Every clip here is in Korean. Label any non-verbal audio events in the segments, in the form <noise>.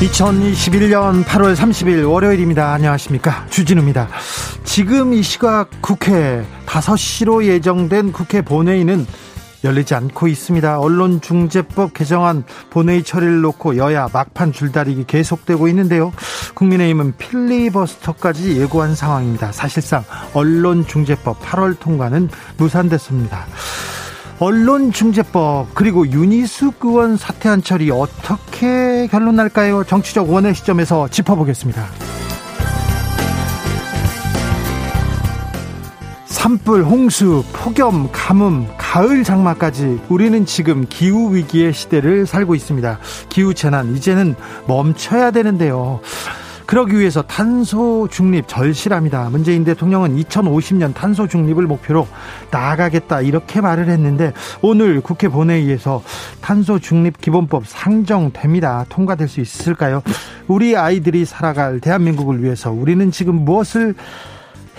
2021년 8월 30일 월요일입니다. 안녕하십니까. 주진우입니다. 지금 이 시각 국회 5시로 예정된 국회 본회의는 열리지 않고 있습니다. 언론중재법 개정안 본회의 처리를 놓고 여야 막판 줄다리기 계속되고 있는데요. 국민의힘은 필리버스터까지 예고한 상황입니다. 사실상 언론중재법 8월 통과는 무산됐습니다. 언론중재법 그리고 윤희숙 의원 사퇴한 처리 어떻게 결론 날까요? 정치적 원의 시점에서 짚어보겠습니다. 산불, 홍수, 폭염, 가뭄, 가을 장마까지 우리는 지금 기후 위기의 시대를 살고 있습니다. 기후 재난 이제는 멈춰야 되는데요. 그러기 위해서 탄소 중립 절실합니다. 문재인 대통령은 2050년 탄소 중립을 목표로 나아가겠다 이렇게 말을 했는데 오늘 국회 본회의에서 탄소 중립 기본법 상정됩니다. 통과될 수 있을까요? 우리 아이들이 살아갈 대한민국을 위해서 우리는 지금 무엇을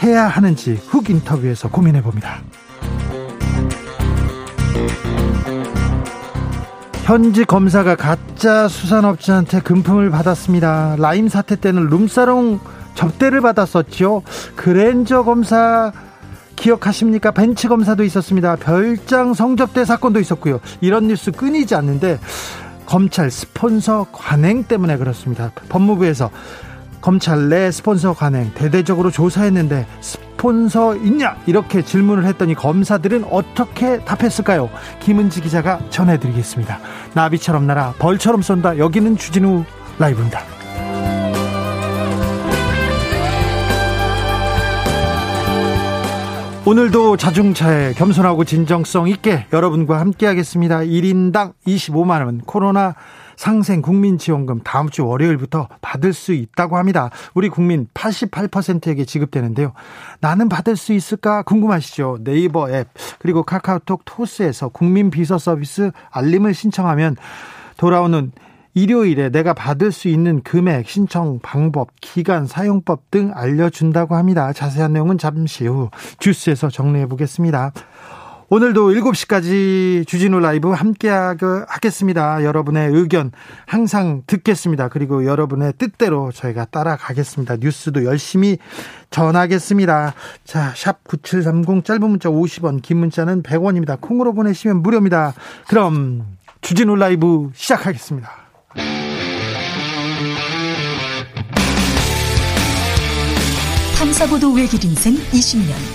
해야 하는지 훅 인터뷰에서 고민해 봅니다. 현지 검사가 가짜 수산업체한테 금품을 받았습니다. 라임 사태 때는 룸사롱 접대를 받았었죠. 그랜저 검사 기억하십니까? 벤치 검사도 있었습니다. 별장 성접대 사건도 있었고요. 이런 뉴스 끊이지 않는데 검찰 스폰서 관행 때문에 그렇습니다. 법무부에서 검찰 내 스폰서 관행 대대적으로 조사했는데 스폰서 있냐 이렇게 질문을 했더니 검사들은 어떻게 답했을까요? 김은지 기자가 전해드리겠습니다. 나비처럼 날아 벌처럼 쏜다. 여기는 주진우 라이브입니다. 오늘도 자중차에 겸손하고 진정성 있게 여러분과 함께하겠습니다. 1인당 25만원 코로나 상생 국민지원금 다음 주 월요일부터 받을 수 있다고 합니다. 우리 국민 88%에게 지급되는데요. 나는 받을 수 있을까 궁금하시죠? 네이버 앱 그리고 카카오톡 토스에서 국민 비서 서비스 알림을 신청하면 돌아오는 일요일에 내가 받을 수 있는 금액, 신청 방법, 기간, 사용법 등 알려준다고 합니다. 자세한 내용은 잠시 후 주스에서 정리해 보겠습니다. 오늘도 7시까지 주진우 라이브 함께 하겠습니다. 여러분의 의견 항상 듣겠습니다. 그리고 여러분의 뜻대로 저희가 따라가겠습니다. 뉴스도 열심히 전하겠습니다. 자, 샵 9730 짧은 문자 50원, 긴 문자는 100원입니다. 콩으로 보내시면 무료입니다. 그럼 주진우 라이브 시작하겠습니다. 탐사보도 외길 인생 20년.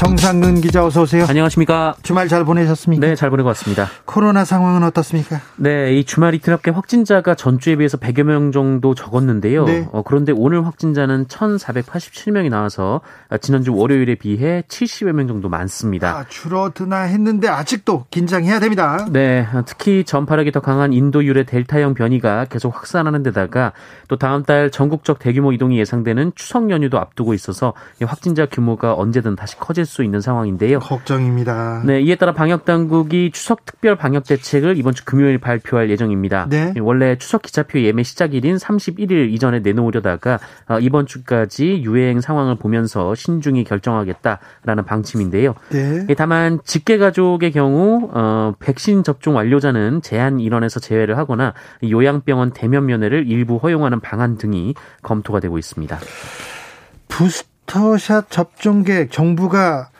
정상근 기자 어서 오세요. 안녕하십니까. 주말 잘 보내셨습니까? 네, 잘 보내고 왔습니다. 코로나 상황은 어떻습니까? 네, 이 주말 이틀 합계 확진자가 전주에 비해서 100여 명 정도 적었는데요. 네. 어, 그런데 오늘 확진자는 1,487명이 나와서 지난주 월요일에 비해 70여 명 정도 많습니다. 아, 줄어드나 했는데 아직도 긴장해야 됩니다. 네, 특히 전파력이 더 강한 인도 유래 델타형 변이가 계속 확산하는 데다가 또 다음 달 전국적 대규모 이동이 예상되는 추석 연휴도 앞두고 있어서 확진자 규모가 언제든 다시 커질 수 있는 상황인데요. 걱정입니다. 네, 이에 따라 방역 당국이 추석 특별 방역 대책을 이번 주 금요일 발표할 예정입니다. 네. 원래 추석 기차표 예매 시작일인 31일 이전에 내놓으려다가 어, 이번 주까지 유행 상황을 보면서 신중히 결정하겠다라는 방침인데요. 네. 예, 다만 직계 가족의 경우 어, 백신 접종 완료자는 제한 일원에서 제외를 하거나 요양병원 대면 면회를 일부 허용하는 방안 등이 검토가 되고 있습니다. 부스 부스터샷 접종 계획 정부가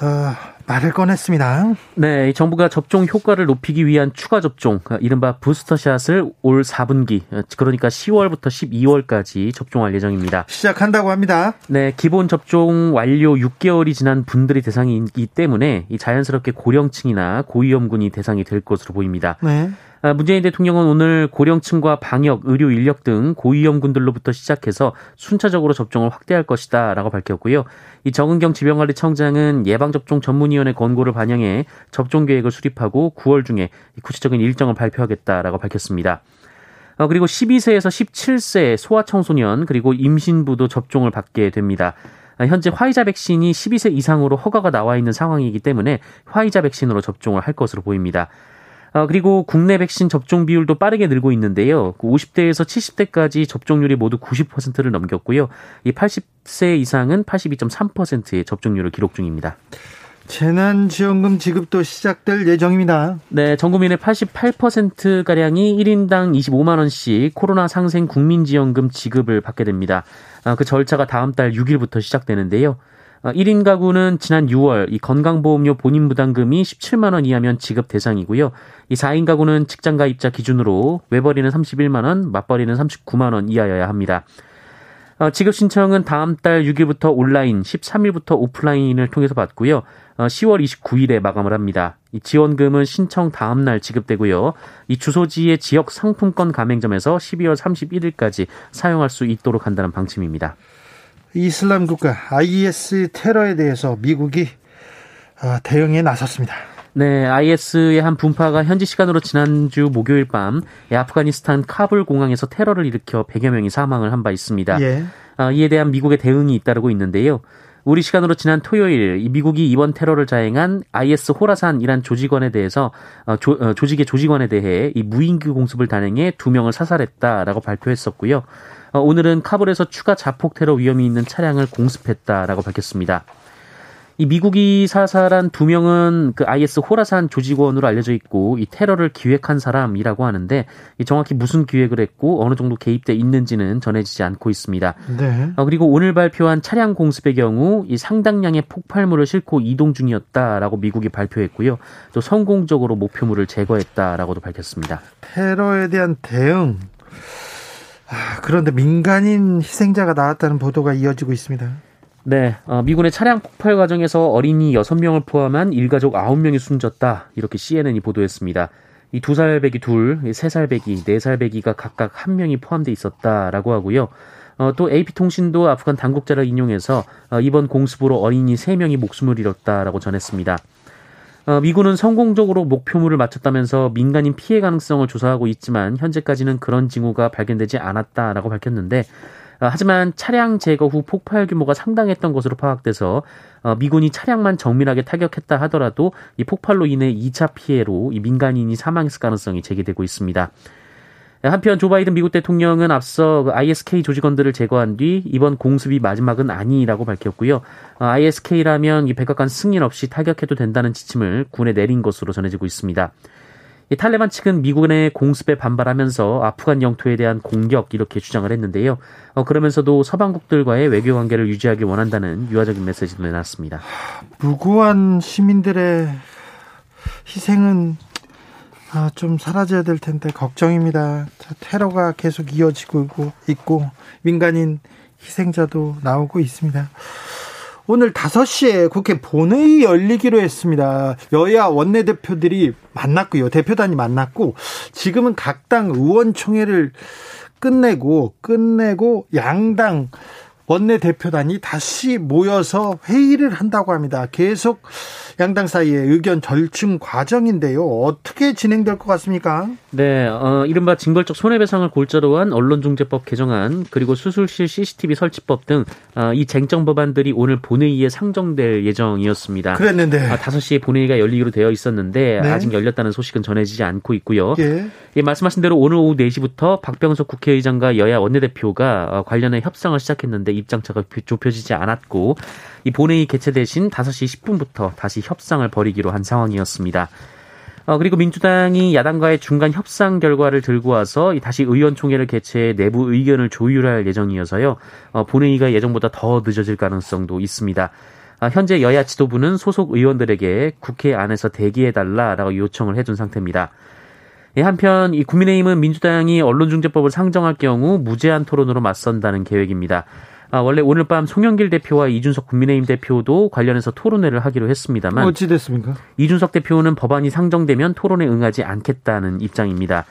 어, 말을 꺼냈습니다. 네, 정부가 접종 효과를 높이기 위한 추가 접종, 이른바 부스터샷을 올 4분기, 그러니까 10월부터 12월까지 접종할 예정입니다. 시작한다고 합니다. 네, 기본 접종 완료 6개월이 지난 분들이 대상이기 때문에 자연스럽게 고령층이나 고위험군이 대상이 될 것으로 보입니다. 네. 아, 문재인 대통령은 오늘 고령층과 방역, 의료 인력 등 고위험군들로부터 시작해서 순차적으로 접종을 확대할 것이다라고 밝혔고요. 이 정은경 질병관리청장은 예방접종 전문위원회 권고를 반영해 접종 계획을 수립하고 9월 중에 구체적인 일정을 발표하겠다라고 밝혔습니다. 어, 그리고 12세에서 17세 소아청소년 그리고 임신부도 접종을 받게 됩니다. 아, 현재 화이자 백신이 12세 이상으로 허가가 나와 있는 상황이기 때문에 화이자 백신으로 접종을 할 것으로 보입니다. 어, 그리고 국내 백신 접종 비율도 빠르게 늘고 있는데요. 50대에서 70대까지 접종률이 모두 90%를 넘겼고요. 이 80세 이상은 82.3%의 접종률을 기록 중입니다. 재난지원금 지급도 시작될 예정입니다. 네, 전 국민의 88%가량이 1인당 25만원씩 코로나 상생 국민지원금 지급을 받게 됩니다. 아, 그 절차가 다음 달 6일부터 시작되는데요. 1인 어, 가구는 지난 6월 이 건강보험료 본인 부담금이 17만 원 이하면 지급 대상이고요. 이 4인 가구는 직장 가입자 기준으로 외벌이는 31만 원, 맞벌이는 39만 원 이하여야 합니다. 어, 지급 신청은 다음 달 6일부터 온라인, 13일부터 오프라인을 통해서 받고요. 어, 10월 29일에 마감을 합니다. 이 지원금은 신청 다음 날 지급되고요. 이 주소지의 지역 상품권 가맹점에서 12월 31일까지 사용할 수 있도록 한다는 방침입니다. 이슬람 국가 IS 테러에 대해서 미국이 아, 대응에 나섰습니다. 네, IS의 한 분파가 현지 시간으로 지난주 목요일 밤 아프가니스탄 카불 공항에서 테러를 일으켜 100여 명이 사망을 한 바 있습니다. 예. 아, 이에 대한 미국의 대응이 잇따르고 있는데요. 우리 시간으로 지난 토요일 미국이 이번 테러를 자행한 IS 호라산이란 조직원에 대해서 어, 조, 어, 조직의 조직원에 대해 이 무인기 공습을 단행해 두 명을 사살했다라고 발표했었고요. 어, 오늘은 카불에서 추가 자폭 테러 위험이 있는 차량을 공습했다라고 밝혔습니다. 이 미국이 사살한 두 명은 그 IS 호라산 조직원으로 알려져 있고 이 테러를 기획한 사람이라고 하는데 정확히 무슨 기획을 했고 어느 정도 개입돼 있는지는 전해지지 않고 있습니다. 네. 어, 그리고 오늘 발표한 차량 공습의 경우 이 상당량의 폭발물을 싣고 이동 중이었다라고 미국이 발표했고요. 또 성공적으로 목표물을 제거했다라고도 밝혔습니다. 테러에 대한 대응 아, 그런데 민간인 희생자가 나왔다는 보도가 이어지고 있습니다. 네, 어, 미군의 차량 폭발 과정에서 어린이 6명을 포함한 일가족 9명이 숨졌다. 이렇게 CNN이 보도했습니다. 이 두 살 배기 둘, 세 살 배기, 네 살 배기가 각각 한 명이 포함돼 있었다라고 하고요. 어, 또 AP통신도 아프간 당국자를 인용해서 어, 이번 공습으로 어린이 3명이 목숨을 잃었다라고 전했습니다. 어, 미군은 성공적으로 목표물을 맞췄다면서 민간인 피해 가능성을 조사하고 있지만 현재까지는 그런 징후가 발견되지 않았다라고 밝혔는데 어, 하지만 차량 제거 후 폭발 규모가 상당했던 것으로 파악돼서 어, 미군이 차량만 정밀하게 타격했다 하더라도 이 폭발로 인해 2차 피해로 이 민간인이 사망했을 가능성이 제기되고 있습니다. 한편 조 바이든 미국 대통령은 앞서 그 ISK 조직원들을 제거한 뒤 이번 공습이 마지막은 아니라고 밝혔고요. ISK라면 이 백악관 승인 없이 타격해도 된다는 지침을 군에 내린 것으로 전해지고 있습니다. 이 탈레반 측은 미군의 공습에 반발하면서 아프간 영토에 대한 공격 이렇게 주장을 했는데요. 어, 그러면서도 서방국들과의 외교 관계를 유지하길 원한다는 유화적인 메시지도 내놨습니다. 무고한 시민들의 희생은 아, 좀 사라져야 될 텐데 걱정입니다. 테러가 계속 이어지고 있고 민간인 희생자도 나오고 있습니다. 오늘 5시에 국회 본회의 열리기로 했습니다. 여야 원내대표들이 만났고요. 대표단이 만났고 지금은 각 당 의원총회를 끝내고 끝내고 양당 원내대표단이 다시 모여서 회의를 한다고 합니다. 계속 양당 사이의 의견 절충 과정인데요. 어떻게 진행될 것 같습니까? 네, 어, 이른바 징벌적 손해배상을 골자로 한 언론중재법 개정안 그리고 수술실 CCTV 설치법 등이 어, 쟁점 법안들이 오늘 본회의에 상정될 예정이었습니다. 그랬는데 아, 5시에 본회의가 열리기로 되어 있었는데 네. 아직 열렸다는 소식은 전해지지 않고 있고요. 예. 예, 말씀하신 대로 오늘 오후 4시부터 박병석 국회의장과 여야 원내대표가 어, 관련해 협상을 시작했는데 입장차가 좁혀지지 않았고 이 본회의 개최 대신 5시 10분부터 다시 협상을 벌이기로 한 상황이었습니다. 어, 그리고 민주당이 야당과의 중간 협상 결과를 들고 와서 다시 의원총회를 개최해 내부 의견을 조율할 예정이어서요. 어, 본회의가 예정보다 더 늦어질 가능성도 있습니다. 아, 현재 여야 지도부는 소속 의원들에게 국회 안에서 대기해달라라고 요청을 해준 상태입니다. 예, 한편 이 국민의힘은 민주당이 언론중재법을 상정할 경우 무제한 토론으로 맞선다는 계획입니다. 아, 원래 오늘 밤 송영길 대표와 이준석 국민의힘 대표도 관련해서 토론회를 하기로 했습니다만 어찌 됐습니까? 이준석 대표는 법안이 상정되면 토론에 응하지 않겠다는 입장입니다.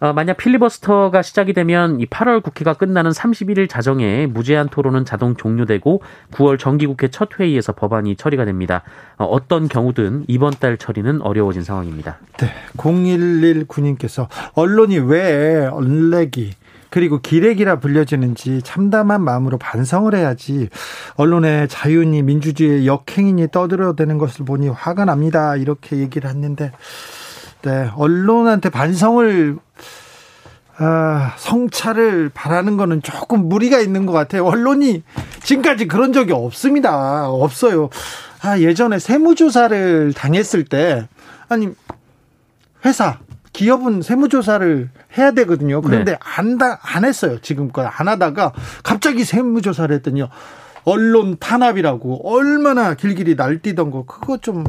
어, 만약 필리버스터가 시작이 되면 이 8월 국회가 끝나는 31일 자정에 무제한 토론은 자동 종료되고 9월 정기국회 첫 회의에서 법안이 처리가 됩니다. 어, 떤 경우든 이번 달 처리는 어려워진 상황입니다. 네. 0119님께서 언론이 왜 언렉이 그리고 기레기라 불려지는지 참담한 마음으로 반성을 해야지 언론의 자유니 민주주의의 역행인이 떠들어대는 것을 보니 화가 납니다. 이렇게 얘기를 했는데 네, 언론한테 반성을 아, 성찰을 바라는 거는 조금 무리가 있는 것 같아요. 언론이 지금까지 그런 적이 없습니다. 없어요. 아, 예전에 세무조사를 당했을 때, 아니, 회사, 기업은 세무조사를 해야 되거든요. 그런데 네. 안, 다, 안 했어요. 지금까지 안 하다가 갑자기 세무조사를 했더니요. 언론 탄압이라고 얼마나 길길이 날뛰던 거, 그거 좀,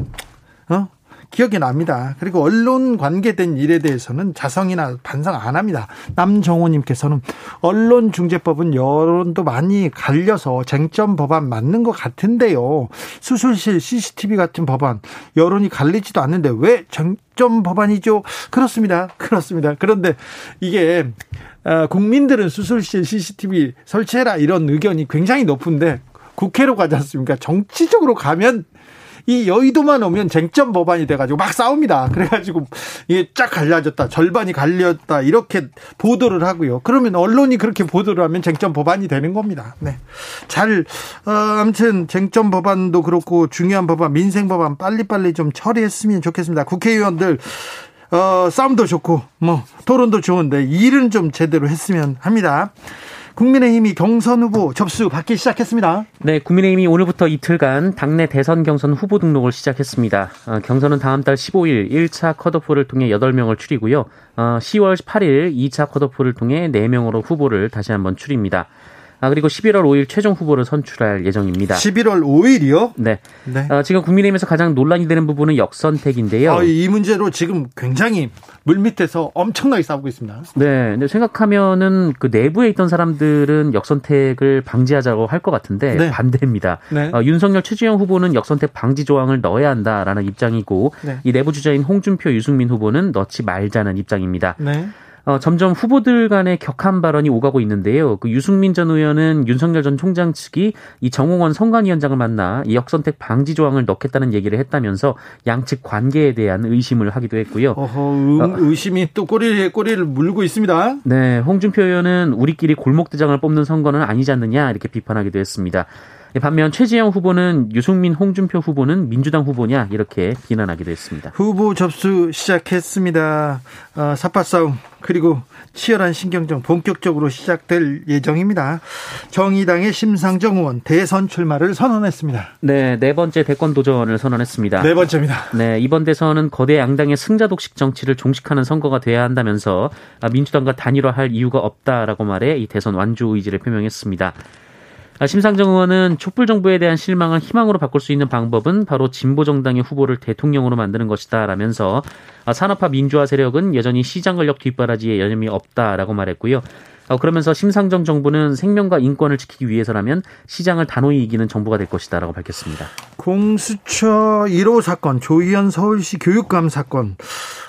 어? 기억이 납니다. 그리고 언론 관계된 일에 대해서는 자성이나 반성 안 합니다. 남정호님께서는 언론중재법은 여론도 많이 갈려서 쟁점 법안 맞는 것 같은데요. 수술실 CCTV 같은 법안 여론이 갈리지도 않는데 왜 쟁점 법안이죠? 그렇습니다. <laughs> 그렇습니다. 그런데 이게 어, 국민들은 수술실 CCTV 설치해라 이런 의견이 굉장히 높은데 국회로 가지 않습니까? 정치적으로 가면 이 여의도만 오면 쟁점 법안이 돼가지고 막 싸웁니다. 그래가지고 이게 쫙 갈라졌다, 절반이 갈렸다 이렇게 보도를 하고요. 그러면 언론이 그렇게 보도를 하면 쟁점 법안이 되는 겁니다. 네, 잘 어, 아무튼 쟁점 법안도 그렇고 중요한 법안, 민생 법안 빨리빨리 좀 처리했으면 좋겠습니다. 국회의원들. 어, 싸움도 좋고, 뭐, 토론도 좋은데, 일은 좀 제대로 했으면 합니다. 국민의힘이 경선 후보 접수 받기 시작했습니다. 네, 국민의힘이 오늘부터 이틀간 당내 대선 경선 후보 등록을 시작했습니다. 어, 경선은 다음 달 15일 1차 컷오프를 통해 8명을 추리고요. 어, 10월 8일 2차 컷오프를 통해 4명으로 후보를 다시 한번 추립니다. 아, 그리고 11월 5일 최종 후보를 선출할 예정입니다. 11월 5일이요? 네. 네. 어, 지금 국민의힘에서 가장 논란이 되는 부분은 역선택인데요. 아, 이 문제로 지금 굉장히 물밑에서 엄청나게 싸우고 있습니다. 네. 근데 생각하면은 그 내부에 있던 사람들은 역선택을 방지하자고 할 것 같은데 네. 반대입니다. 네. 어, 윤석열 최주영 후보는 역선택 방지 조항을 넣어야 한다라는 입장이고 네. 이 내부 주자인 홍준표 유승민 후보는 넣지 말자는 입장입니다. 네. 어, 점점 후보들 간의 격한 발언이 오가고 있는데요. 그 유승민 전 의원은 윤석열 전 총장 측이 이 정홍원 선관위원장을 만나 이 역선택 방지 조항을 넣겠다는 얘기를 했다면서 양측 관계에 대한 의심을 하기도 했고요. 어허, 음, 어, 의심이 또 꼬리에 꼬리를 물고 있습니다. 네, 홍준표 의원은 우리끼리 골목대장을 뽑는 선거는 아니지 않느냐 이렇게 비판하기도 했습니다. 예, 반면 최지영 후보는 유승민, 홍준표 후보는 민주당 후보냐 이렇게 비난하기도 했습니다. 후보 접수 시작했습니다. 어, 사파 싸움 그리고 치열한 신경전 본격적으로 시작될 예정입니다. 정의당의 심상정 의원 대선 출마를 선언했습니다. 네, 네 번째 대권 도전을 선언했습니다. 네 번째입니다. 네, 이번 대선은 거대 양당의 승자 독식 정치를 종식하는 선거가 돼야 한다면서 민주당과 단일화할 이유가 없다라고 말해 이 대선 완주 의지를 표명했습니다. 아, 심상정 의원은 촛불 정부에 대한 실망을 희망으로 바꿀 수 있는 방법은 바로 진보 정당의 후보를 대통령으로 만드는 것이다라면서 아, 산업화 민주화 세력은 여전히 시장 권력 뒷바라지에 여념이 없다라고 말했고요. 어, 그러면서 심상정 정부는 생명과 인권을 지키기 위해서라면 시장을 단호히 이기는 정부가 될 것이다라고 밝혔습니다. 공수처 1호 사건, 조희연 서울시 교육감 사건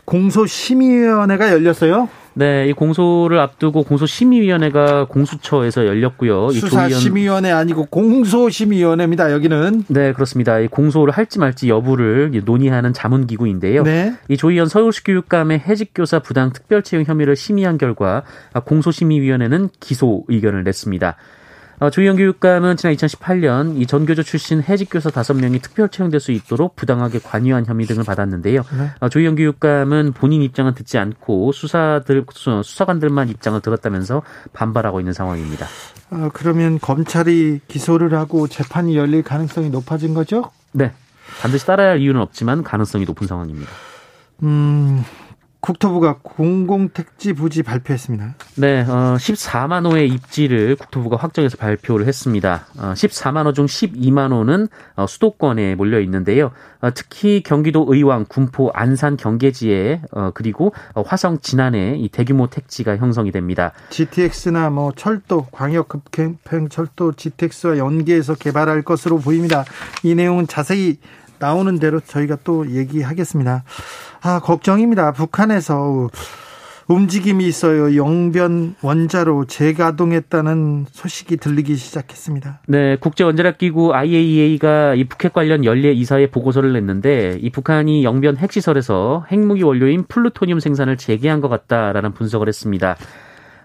공소심의위원회가 열렸어요. 네, 이 공소를 앞두고 공소심의위원회가 공수처에서 열렸고요. 수사심의위원회 아니고 공소심의위원회입니다. 여기는. 네, 그렇습니다. 이 공소를 할지 말지 여부를 논의하는 자문기구인데요. 네. 이 조희연 서울시 교육감의 해직교사 부당 특별채용 혐의를 심의한 결과 공소심의위원회는 기소 의견을 냈습니다. 어, 조희영 교육감은 지난 2018년 이 전교조 출신 해직 교사 5명이 특별 채용될 수 있도록 부당하게 관여한 혐의 등을 받았는데요. 네. 어, 조희영 교육감은 본인 입장은 듣지 않고 수사들 수사관들만 입장을 들었다면서 반발하고 있는 상황입니다. 어, 그러면 검찰이 기소를 하고 재판이 열릴 가능성이 높아진 거죠? 네. 반드시 따라야 할 이유는 없지만 가능성이 높은 상황입니다. 음, 국토부가 공공택지 부지 발표했습니다. 네, 어, 14만 호의 입지를 국토부가 확정해서 발표를 했습니다. 어, 14만 호 중 12만 호는 어, 수도권에 몰려 있는데요. 어, 특히 경기도 의왕, 군포, 안산 경계지에 어, 그리고 어, 화성 진안에 이 대규모 택지가 형성이 됩니다. GTX나 뭐 철도, 광역급행 철도 GTX와 연계해서 개발할 것으로 보입니다. 이 내용은 자세히 나오는 대로 저희가 또 얘기하겠습니다. 아, 걱정입니다. 북한에서 움직임이 있어요. 영변 원자로 재가동했다는 소식이 들리기 시작했습니다. 네, 국제 원자력 기구 IAEA가 이 북핵 관련 연례 이사에 보고서를 냈는데 이 북한이 영변 핵시설에서 핵무기 원료인 플루토늄 생산을 재개한 것 같다라는 분석을 했습니다.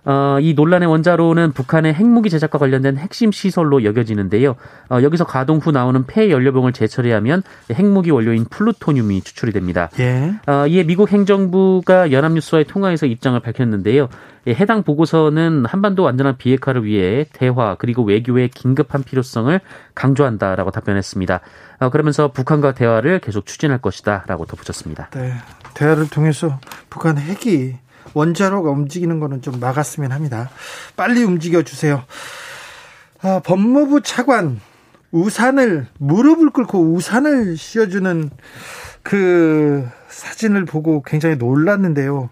어, 이 논란의 원자로는 북한의 핵무기 제작과 관련된 핵심 시설로 여겨지는데요. 어, 여기서 가동 후 나오는 폐 연료봉을 재처리하면 핵무기 원료인 플루토늄이 추출이 됩니다. 예. 어, 이에 미국 행정부가 연합뉴스와의 통화에서 입장을 밝혔는데요. 예, 해당 보고서는 한반도 안전한 비핵화를 위해 대화 그리고 외교의 긴급한 필요성을 강조한다라고 답변했습니다. 어, 그러면서 북한과 대화를 계속 추진할 것이다라고 덧붙였습니다. 네, 대화를 통해서 북한 핵이 원자로가 움직이는 거는 좀 막았으면 합니다. 빨리 움직여 주세요. 아, 법무부 차관 우산을 무릎을 꿇고 우산을 씌워주는 그 사진을 보고 굉장히 놀랐는데요.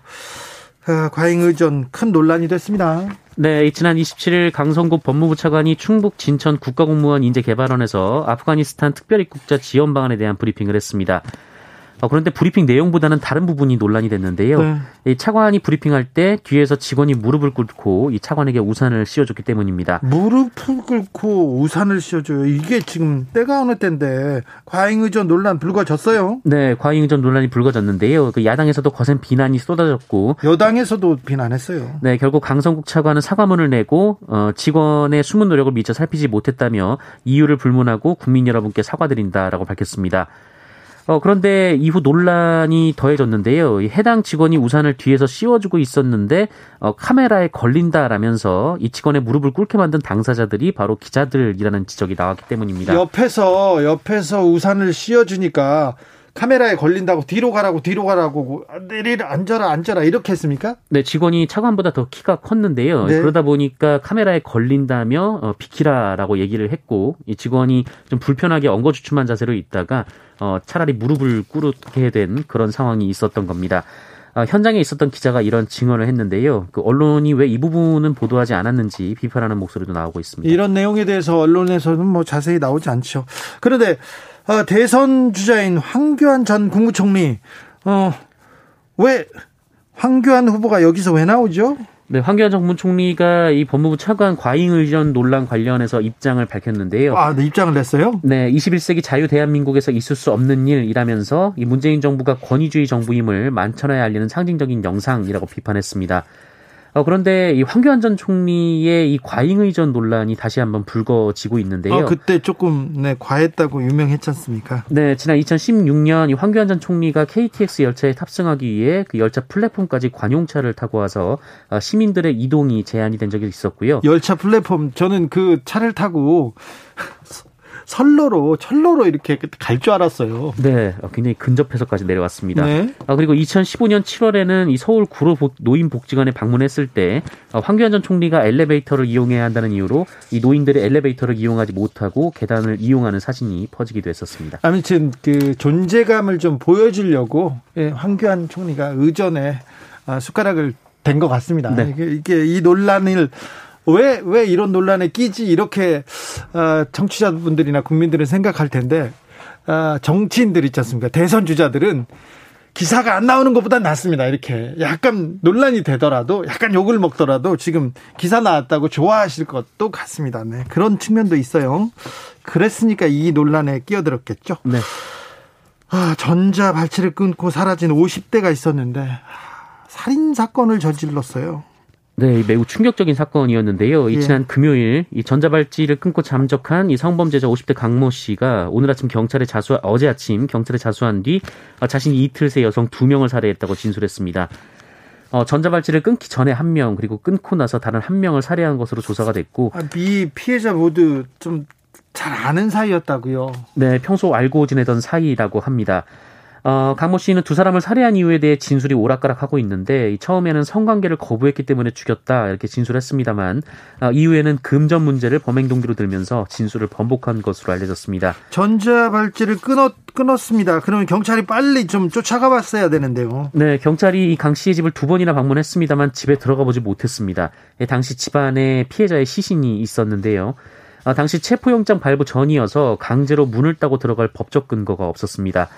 아, 과잉 의전 큰 논란이 됐습니다. 네, 지난 27일 강성국 법무부 차관이 충북 진천 국가공무원 인재개발원에서 아프가니스탄 특별입국자 지원 방안에 대한 브리핑을 했습니다. 어, 그런데 브리핑 내용보다는 다른 부분이 논란이 됐는데요. 네. 이 차관이 브리핑할 때 뒤에서 직원이 무릎을 꿇고 이 차관에게 우산을 씌워줬기 때문입니다. 무릎을 꿇고 우산을 씌워줘요. 이게 지금 때가 어느 때인데 과잉 의전 논란 불거졌어요. 네, 과잉 의전 논란이 불거졌는데요. 그 야당에서도 거센 비난이 쏟아졌고 여당에서도 비난했어요. 네, 결국 강성국 차관은 사과문을 내고 어, 직원의 숨은 노력을 미처 살피지 못했다며 이유를 불문하고 국민 여러분께 사과드린다라고 밝혔습니다. 어, 그런데 이후 논란이 더해졌는데요. 해당 직원이 우산을 뒤에서 씌워주고 있었는데 어, 카메라에 걸린다라면서 이 직원의 무릎을 꿇게 만든 당사자들이 바로 기자들이라는 지적이 나왔기 때문입니다. 옆에서 옆에서 우산을 씌워주니까 카메라에 걸린다고 뒤로 가라고 뒤로 가라고 내리라 앉아라 앉아라 이렇게 했습니까? 네 직원이 차관보다 더 키가 컸는데요. 네. 그러다 보니까 카메라에 걸린다며 어, 비키라라고 얘기를 했고 이 직원이 좀 불편하게 엉거주춤한 자세로 있다가 어, 차라리 무릎을 꿇게 된 그런 상황이 있었던 겁니다. 어, 현장에 있었던 기자가 이런 증언을 했는데요. 그 언론이 왜 이 부분은 보도하지 않았는지 비판하는 목소리도 나오고 있습니다. 이런 내용에 대해서 언론에서는 뭐 자세히 나오지 않죠. 그런데 어, 대선 주자인 황교안 전 국무총리 어, 왜 황교안 후보가 여기서 왜 나오죠? 네, 황교안 정무총리가 이 법무부 차관 과잉 의전 논란 관련해서 입장을 밝혔는데요. 아, 네, 입장을 냈어요? 네, 21세기 자유 대한민국에서 있을 수 없는 일이라면서 이 문재인 정부가 권위주의 정부임을 만천하에 알리는 상징적인 영상이라고 비판했습니다. 어, 그런데 이 황교안 전 총리의 이 과잉 의전 논란이 다시 한번 불거지고 있는데요. 아, 그때 조금 네, 과했다고 유명했지 않습니까? 네, 지난 2016년 이 황교안 전 총리가 KTX 열차에 탑승하기 위해 그 열차 플랫폼까지 관용차를 타고 와서 어, 시민들의 이동이 제한이 된 적이 있었고요. 열차 플랫폼 저는 그 차를 타고 선로로 철로로 이렇게 갈 줄 알았어요. 네, 어, 굉장히 근접해서까지 내려왔습니다. 네. 아, 그리고 2015년 7월에는 이 서울 구로 노인복지관에 방문했을 때 어, 황교안 전 총리가 엘리베이터를 이용해야 한다는 이유로 이 노인들의 엘리베이터를 이용하지 못하고 계단을 이용하는 사진이 퍼지기도 했었습니다. 아무튼 그 존재감을 좀 보여주려고 예, 황교안 총리가 의전에 아, 숟가락을 댄 것 같습니다. 네. 이게, 이게 이 논란을 왜, 왜 이런 논란에 끼지? 이렇게, 어, 정치자분들이나 국민들은 생각할 텐데, 어, 정치인들 있지 않습니까? 대선 주자들은 기사가 안 나오는 것보다 낫습니다. 이렇게. 약간 논란이 되더라도, 약간 욕을 먹더라도 지금 기사 나왔다고 좋아하실 것도 같습니다. 네. 그런 측면도 있어요. 그랬으니까 이 논란에 끼어들었겠죠. 네. 아, 전자 발치를 끊고 사라진 50대가 있었는데, 살인 사건을 저질렀어요. 네, 매우 충격적인 사건이었는데요. 이 예. 지난 금요일 이 전자발찌를 끊고 잠적한 이 성범죄자 50대 강모 씨가 오늘 아침 경찰에 자수 어제 아침 경찰에 자수한 뒤 어, 자신이 이틀 새 여성 두 명을 살해했다고 진술했습니다. 어, 전자발찌를 끊기 전에 한 명, 그리고 끊고 나서 다른 한 명을 살해한 것으로 조사가 됐고. 아, 미 피해자 모두 좀 잘 아는 사이였다고요? 네, 평소 알고 지내던 사이라고 합니다. 어, 강모 씨는 두 사람을 살해한 이유에 대해 진술이 오락가락하고 있는데 처음에는 성관계를 거부했기 때문에 죽였다 이렇게 진술했습니다만 어, 이후에는 금전 문제를 범행 동기로 들면서 진술을 번복한 것으로 알려졌습니다. 전자발찌를 끊었 끊었습니다. 그러면 경찰이 빨리 좀 쫓아가 봤어야 되는데요. 네, 경찰이 강 씨의 집을 두 번이나 방문했습니다만 집에 들어가 보지 못했습니다. 예, 당시 집안에 피해자의 시신이 있었는데요. 아, 당시 체포영장 발부 전이어서 강제로 문을 따고 들어갈 법적 근거가 없었습니다.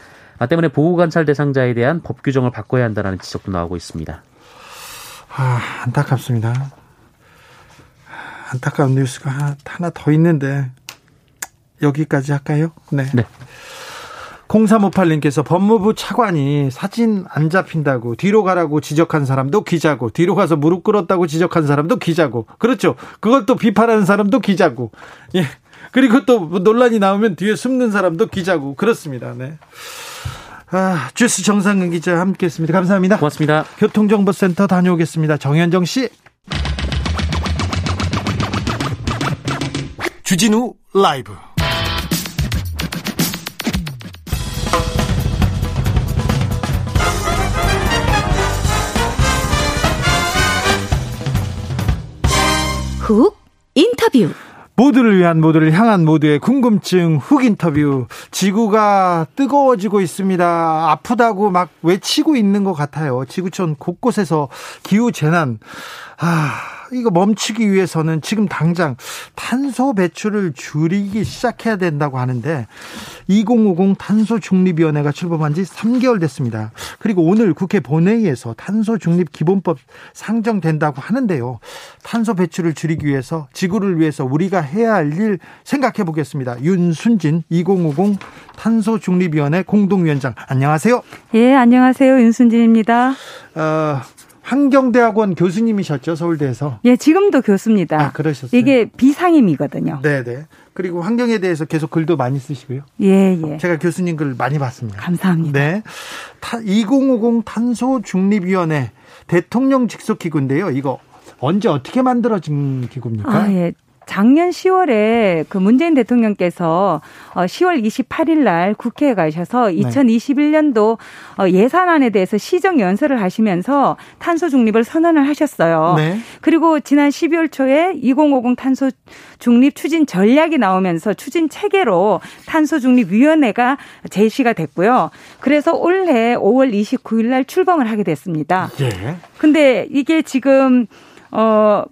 아, 때문에 보호관찰 대상자에 대한 법 규정을 바꿔야 한다는 지적도 나오고 있습니다. 아, 안타깝습니다. 안타까운 뉴스가 하나 더 있는데 여기까지 할까요? 네. 네. 0358님께서 법무부 차관이 사진 안 잡힌다고 뒤로 가라고 지적한 사람도 기자고 뒤로 가서 무릎 꿇었다고 지적한 사람도 기자고 그렇죠. 그걸 또 비판하는 사람도 기자고 예. 그리고 또 논란이 나오면 뒤에 숨는 사람도 기자고 그렇습니다. 네. 아, 주스 정상근 기자 함께했습니다. 감사합니다. 고맙습니다. 교통정보센터 다녀오겠습니다. 정현정 씨. 주진우 라이브. 훅 인터뷰. 모두를 위한 모두를 향한 모두의 궁금증 훅 인터뷰. 지구가 뜨거워지고 있습니다. 아프다고 막 외치고 있는 것 같아요. 지구촌 곳곳에서 기후 재난. 아, 이거 멈추기 위해서는 지금 당장 탄소 배출을 줄이기 시작해야 된다고 하는데 2050 탄소 중립위원회가 출범한 지 3개월 됐습니다. 그리고 오늘 국회 본회의에서 탄소 중립 기본법 상정된다고 하는데요. 탄소 배출을 줄이기 위해서 지구를 위해서 우리가 해야 할 일 생각해 보겠습니다. 윤순진 2050 탄소 중립위원회 공동위원장 안녕하세요. 예, 안녕하세요. 윤순진입니다. 어, 환경대학원 교수님이셨죠 서울대에서. 예, 지금도 교수입니다. 아, 그러셨어요. 이게 비상임이거든요. 네, 네. 그리고 환경에 대해서 계속 글도 많이 쓰시고요. 예, 예. 제가 교수님 글 많이 봤습니다. 감사합니다. 네. 2050 탄소 중립위원회 대통령 직속 기구인데요. 이거 언제 어떻게 만들어진 기구입니까? 아, 예. 작년 10월에 그 문재인 대통령께서 10월 어, 28일 날 국회에 가셔서 2021년도 어, 예산안에 대해서 시정 연설을 하시면서 탄소 중립을 선언을 하셨어요. 네. 그리고 지난 12월 초에 2050 탄소 중립 추진 전략이 나오면서 추진 체계로 탄소 중립 위원회가 제시가 됐고요. 그래서 올해 5월 29일 날 출범을 하게 됐습니다. 예. 근데 이게 지금 어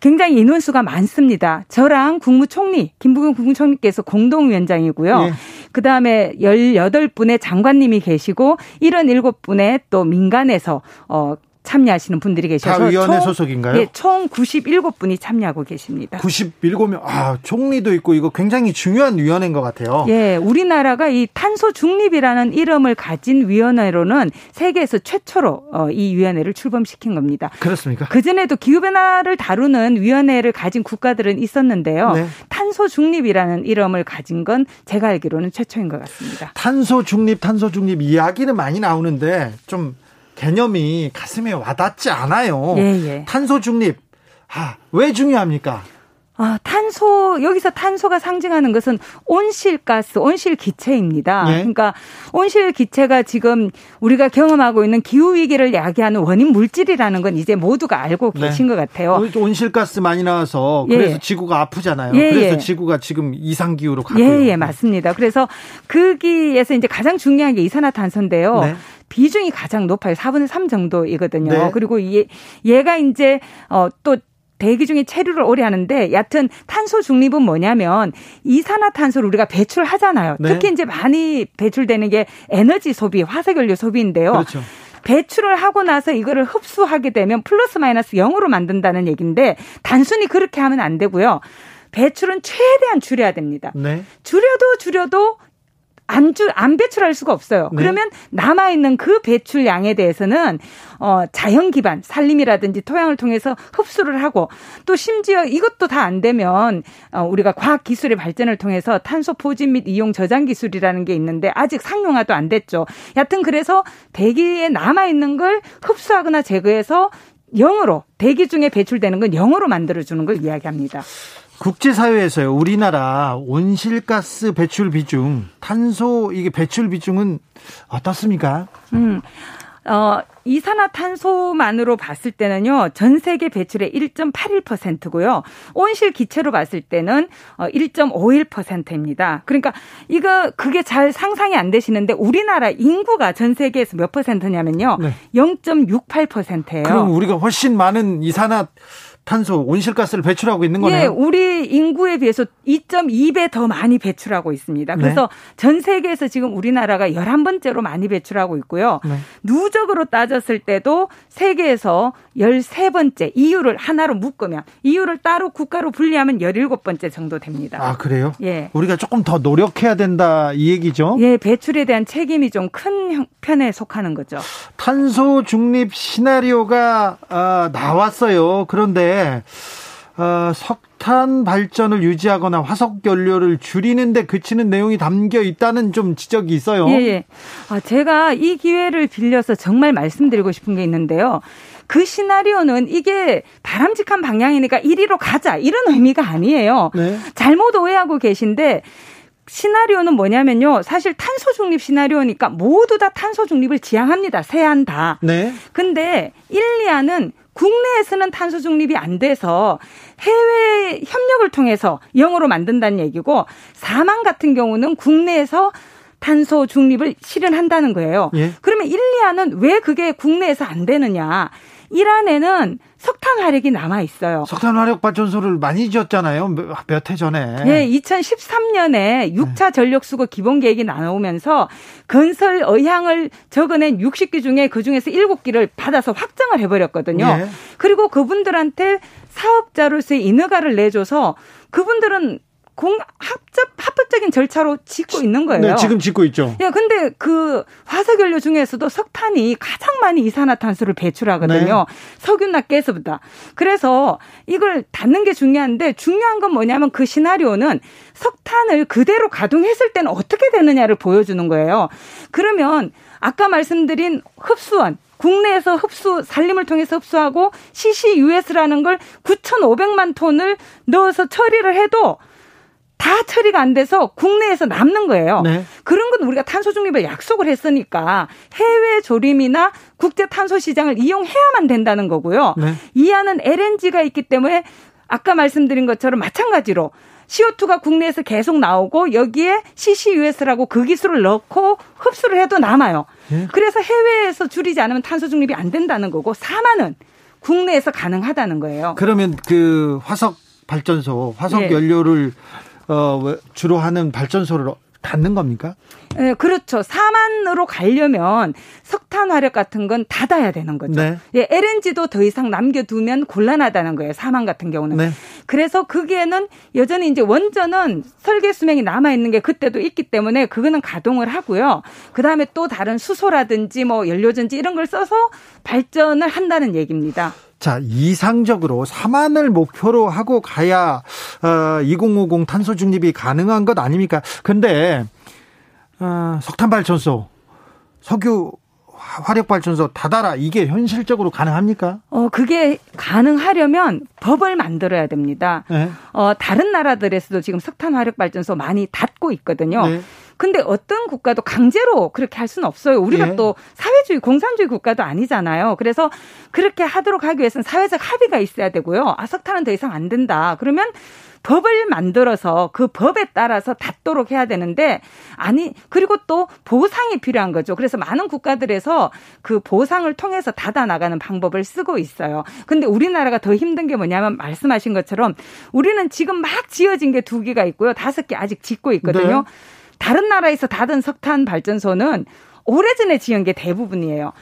굉장히 인원수가 많습니다. 저랑 국무총리, 김부겸 국무총리께서 공동위원장이고요. 네. 그 다음에 18분의 장관님이 계시고 77분의 또 민간에서 어, 참여하시는 분들이 계셔서 다 위원회 총, 소속인가요? 네, 총 97분이 참여하고 계십니다. 97명. 아, 총리도 있고 이거 굉장히 중요한 위원회인 것 같아요. 예, 우리나라가 이 탄소 중립이라는 이름을 가진 위원회로는 세계에서 최초로 어, 이 위원회를 출범시킨 겁니다. 그렇습니까? 그 전에도 기후 변화를 다루는 위원회를 가진 국가들은 있었는데요. 네. 탄소 중립이라는 이름을 가진 건 제가 알기로는 최초인 것 같습니다. 탄소 중립, 탄소 중립 이야기는 많이 나오는데 좀 개념이 가슴에 와닿지 않아요. 예, 예. 탄소 중립. 아, 왜 중요합니까? 아, 탄소, 여기서 탄소가 상징하는 것은 온실가스, 온실기체입니다. 예? 그러니까 온실기체가 지금 우리가 경험하고 있는 기후위기를 야기하는 원인 물질이라는 건 이제 모두가 알고 네. 계신 것 같아요. 온실가스 많이 나와서 예. 그래서 예. 지구가 아프잖아요. 예, 그래서 예. 지구가 지금 이상기후로 가고 예, 예, 맞습니다. 그래서 거기에서 이제 가장 중요한 게 이산화탄소인데요. 네. 비중이 가장 높아요. 4분의 3 정도이거든요. 네. 그리고 얘, 얘가 이제 어, 또 대기 중에 체류를 오래 하는데 얕은 탄소 중립은 뭐냐면 이산화탄소를 우리가 배출하잖아요. 네. 특히 이제 많이 배출되는 게 에너지 소비, 화석연료 소비인데요. 그렇죠. 배출을 하고 나서 이거를 흡수하게 되면 플러스 마이너스 0으로 만든다는 얘기인데 단순히 그렇게 하면 안 되고요. 배출은 최대한 줄여야 됩니다. 네. 줄여도 줄여도 안, 줄, 안 배출할 수가 없어요. 네. 그러면 남아있는 그 배출량에 대해서는, 어, 자연 기반, 산림이라든지 토양을 통해서 흡수를 하고, 또 심지어 이것도 다 안 되면, 어, 우리가 과학 기술의 발전을 통해서 탄소 포진 및 이용 저장 기술이라는 게 있는데, 아직 상용화도 안 됐죠. 여튼 그래서 대기에 남아있는 걸 흡수하거나 제거해서 영으로 대기 중에 배출되는 건 영으로 만들어주는 걸 이야기합니다. 국제사회에서요, 우리나라 온실가스 배출 비중, 탄소 이게 배출 비중은 어떻습니까? 음, 어, 이산화탄소만으로 봤을 때는요, 전 세계 배출의 1.81%고요. 온실 기체로 봤을 때는 1.51%입니다. 어, 그러니까 이거 그게 잘 상상이 안 되시는데 우리나라 인구가 전 세계에서 몇 퍼센트냐면요. 네. 0.68%예요. 그럼 우리가 훨씬 많은 이산화 탄소, 온실가스를 배출하고 있는 거네요. 예, 우리 인구에 비해서 2.2배 더 많이 배출하고 있습니다. 네. 그래서 네. 전 세계에서 지금 우리나라가 11번째로 많이 배출하고 있고요. 네. 누적으로 따졌을 때도 세계에서 13번째 이유를 하나로 묶으면 이유를 따로 국가로 분리하면 17번째 정도 됩니다. 아, 그래요? 예. 우리가 조금 더 노력해야 된다 이 얘기죠? 예, 배출에 대한 책임이 좀 큰 편에 속하는 거죠. 탄소 중립 시나리오가 아, 나왔어요. 그런데 어, 석탄 발전을 유지하거나 화석 연료를 줄이는데 그치는 내용이 담겨 있다는 좀 지적이 있어요. 예, 예. 아, 제가 이 기회를 빌려서 정말 말씀드리고 싶은 게 있는데요. 그 시나리오는 이게 바람직한 방향이니까 1위로 가자 이런 의미가 아니에요. 네. 잘못 오해하고 계신데 시나리오는 뭐냐면요. 사실 탄소 중립 시나리오니까 모두 다 탄소 중립을 지향합니다. 세안 다. 네. 근데 1, 2안은 국내에서는 탄소 중립이 안 돼서 해외 협력을 통해서 영어로 만든다는 얘기고 사망 같은 경우는 국내에서 탄소 중립을 실현한다는 거예요. 예? 그러면 1, 2안은 왜 그게 국내에서 안 되느냐? 이란에는 석탄 화력이 남아 있어요. 석탄 화력 발전소를 많이 지었잖아요. 몇 해 전에. 네, 2013년에 6차 전력 수거 기본 계획이 나오면서 건설 의향을 적어낸 60기 중에 그 중에서 7기를 받아서 확정을 해 버렸거든요. 네. 그리고 그분들한테 사업자로서의 인허가를 내줘서 그분들은 공 합법 합법적인 절차로 짓고 있는 거예요. 네, 지금 짓고 있죠. 예, 근데 그 화석연료 중에서도 석탄이 가장 많이 이산화탄소를 배출하거든요. 네. 석유나 가스보다. 그래서 이걸 닫는 게 중요한데 중요한 건 뭐냐면 그 시나리오는 석탄을 그대로 가동했을 때는 어떻게 되느냐를 보여주는 거예요. 그러면 아까 말씀드린 흡수원 국내에서 흡수 산림을 통해서 흡수하고 CCUS라는 걸 9,500만 톤을 넣어서 처리를 해도 다 처리가 안 돼서 국내에서 남는 거예요. 네. 그런 건 우리가 탄소 중립을 약속을 했으니까 해외 조림이나 국제 탄소 시장을 이용해야만 된다는 거고요. 네. 이 안은 LNG가 있기 때문에 아까 말씀드린 것처럼 마찬가지로 CO2가 국내에서 계속 나오고 여기에 CCUS라고 그 기술을 넣고 흡수를 해도 남아요. 네. 그래서 해외에서 줄이지 않으면 탄소 중립이 안 된다는 거고 사만은 국내에서 가능하다는 거예요. 그러면 그 화석 발전소, 화석 네. 연료를 어, 주로 하는 발전소를 닫는 겁니까? 네, 그렇죠. 사만으로 가려면 석탄 화력 같은 건 닫아야 되는 거죠. 네. 예, LNG도 더 이상 남겨두면 곤란하다는 거예요. 사만 같은 경우는. 네. 그래서 그게는 여전히 이제 원전은 설계 수명이 남아 있는 게 그때도 있기 때문에 그거는 가동을 하고요. 그 다음에 또 다른 수소라든지 뭐 연료전지 이런 걸 써서 발전을 한다는 얘기입니다. 자, 이상적으로 4만을 목표로 하고 가야 어, 2050 탄소 중립이 가능한 것 아닙니까? 근데 어, 석탄 발전소, 석유 화력 발전소 닫아라 이게 현실적으로 가능합니까? 어 그게 가능하려면 법을 만들어야 됩니다. 네. 어 다른 나라들에서도 지금 석탄 화력 발전소 많이 닫고 있거든요. 네. 근데 어떤 국가도 강제로 그렇게 할 수는 없어요. 우리가 예. 또 사회주의, 공산주의 국가도 아니잖아요. 그래서 그렇게 하도록 하기 위해서는 사회적 합의가 있어야 되고요. 아, 석탄은 더 이상 안 된다. 그러면 법을 만들어서 그 법에 따라서 닫도록 해야 되는데 아니 그리고 또 보상이 필요한 거죠. 그래서 많은 국가들에서 그 보상을 통해서 닫아 나가는 방법을 쓰고 있어요. 근데 우리나라가 더 힘든 게 뭐냐면 말씀하신 것처럼 우리는 지금 막 지어진 게 두 개가 있고요. 다섯 개 아직 짓고 있거든요. 네. 다른 나라에서 닫은 석탄 발전소는 오래전에 지은 게 대부분이에요.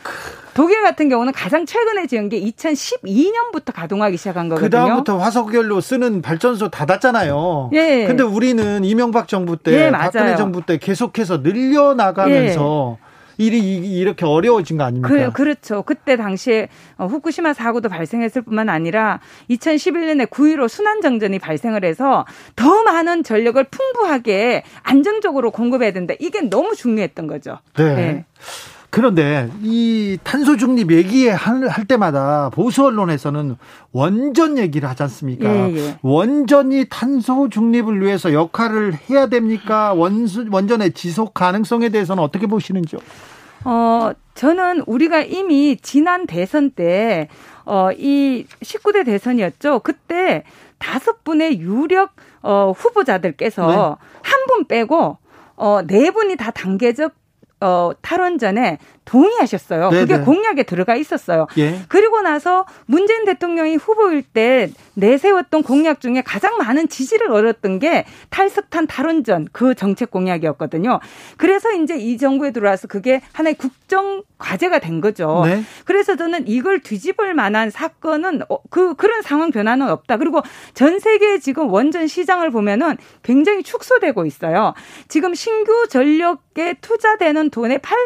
독일 같은 경우는 가장 최근에 지은 게 2012년부터 가동하기 시작한 거거든요. 그다음부터 화석연료 쓰는 발전소 닫았잖아요. 예. 근데 우리는 이명박 정부 때, 예, 박근혜 정부 때 계속해서 늘려나가면서 예. 일이 이렇게 어려워진 거 아닙니까? 그, 그렇죠. 그때 당시에 어, 후쿠시마 사고도 발생했을 뿐만 아니라 2011년에 9.15 순환정전이 발생을 해서 더 많은 전력을 풍부하게 안정적으로 공급해야 된다. 이게 너무 중요했던 거죠. 네. 네. 그런데 이 탄소 중립 얘기할 때마다 보수 언론에서는 원전 얘기를 하지 않습니까? 예, 예. 원전이 탄소 중립을 위해서 역할을 해야 됩니까? 원수, 원전의 지속 가능성에 대해서는 어떻게 보시는지요? 어, 저는 우리가 이미 지난 대선 때, 어, 이 19대 대선이었죠. 그때 다섯 분의 유력, 어, 후보자들께서 네. 한분 빼고, 어, 네 분이 다 단계적 어, 탈원 전에 동의하셨어요. 네네. 그게 공약에 들어가 있었어요. 예. 그리고 나서 문재인 대통령이 후보일 때 내세웠던 공약 중에 가장 많은 지지를 얻었던 게 탈석탄 탈원전 그 정책 공약이었거든요. 그래서 이제 이 정부에 들어와서 그게 하나의 국정 과제가 된 거죠. 네. 그래서 저는 이걸 뒤집을 만한 사건은 어, 그 그런 상황 변화는 없다. 그리고 전 세계 지금 원전 시장을 보면은 굉장히 축소되고 있어요. 지금 신규 전력에 투자되는 돈의 8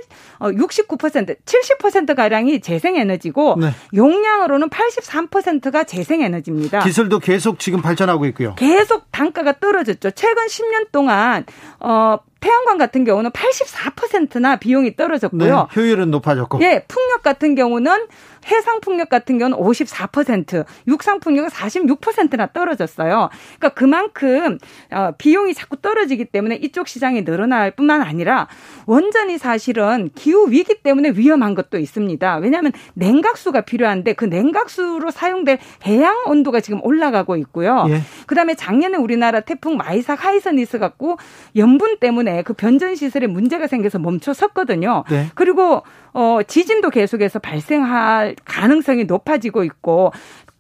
60 어, 79%, 70%가량이 재생에너지고 네. 용량으로는 83%가 재생에너지입니다. 기술도 계속 지금 발전하고 있고요. 계속 단가가 떨어졌죠. 최근 10년 동안 어 태양광 같은 경우는 84%나 비용이 떨어졌고요. 네, 효율은 높아졌고. 예, 풍력 같은 경우는 해상 풍력 같은 경우는 54%, 육상 풍력은 46%나 떨어졌어요. 그러니까 그만큼 어, 비용이 자꾸 떨어지기 때문에 이쪽 시장이 늘어날 뿐만 아니라 원전이 사실은 기후 위기 때문에 위험한 것도 있습니다. 왜냐하면 냉각수가 필요한데 그 냉각수로 사용될 해양 온도가 지금 올라가고 있고요. 예. 그다음에 작년에 우리나라 태풍 마이삭 하이선이스 갖고 염분 때문에 그 변전 시설에 문제가 생겨서 멈춰섰거든요. 네. 그리고 어, 지진도 계속해서 발생할 가능성이 높아지고 있고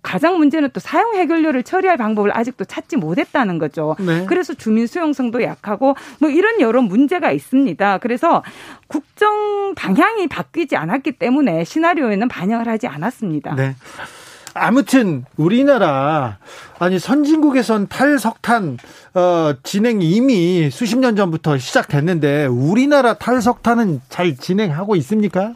가장 문제는 또 사용 해결료를 처리할 방법을 아직도 찾지 못했다는 거죠. 네. 그래서 주민 수용성도 약하고 뭐 이런 여러 문제가 있습니다. 그래서 국정 방향이 바뀌지 않았기 때문에 시나리오에는 반영을 하지 않았습니다. 네. 아무튼 우리나라 아니 선진국에선 탈석탄 어, 진행이 이미 수십 년 전부터 시작됐는데 우리나라 탈석탄은 잘 진행하고 있습니까?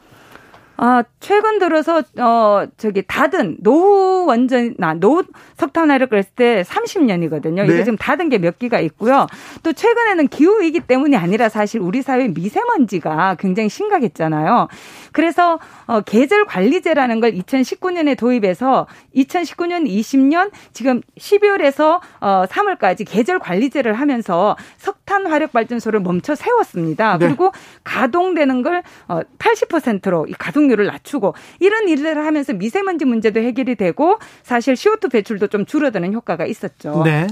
아, 최근 들어서, 어, 저기, 닫은, 노후 원전, 나, 노후 석탄화를 그랬을 때 30년이거든요. 네. 이게 지금 닫은 게몇 기가 있고요. 또 최근에는 기후위기 때문이 아니라 사실 우리 사회 미세먼지가 굉장히 심각했잖아요. 그래서, 어, 계절 관리제라는 걸 2019년에 도입해서 2019년, 20년, 지금 12월에서 어, 3월까지 계절 관리제를 하면서 석탄 화력 발전소를 멈춰 세웠습니다. 네. 그리고 가동되는 걸 어, 80%로 이 가동 가동률을 낮추고 이런 일들을 하면서 미세먼지 문제도 해결이 되고 사실 CO2 배출도 좀 줄어드는 효과가 있었죠. 네.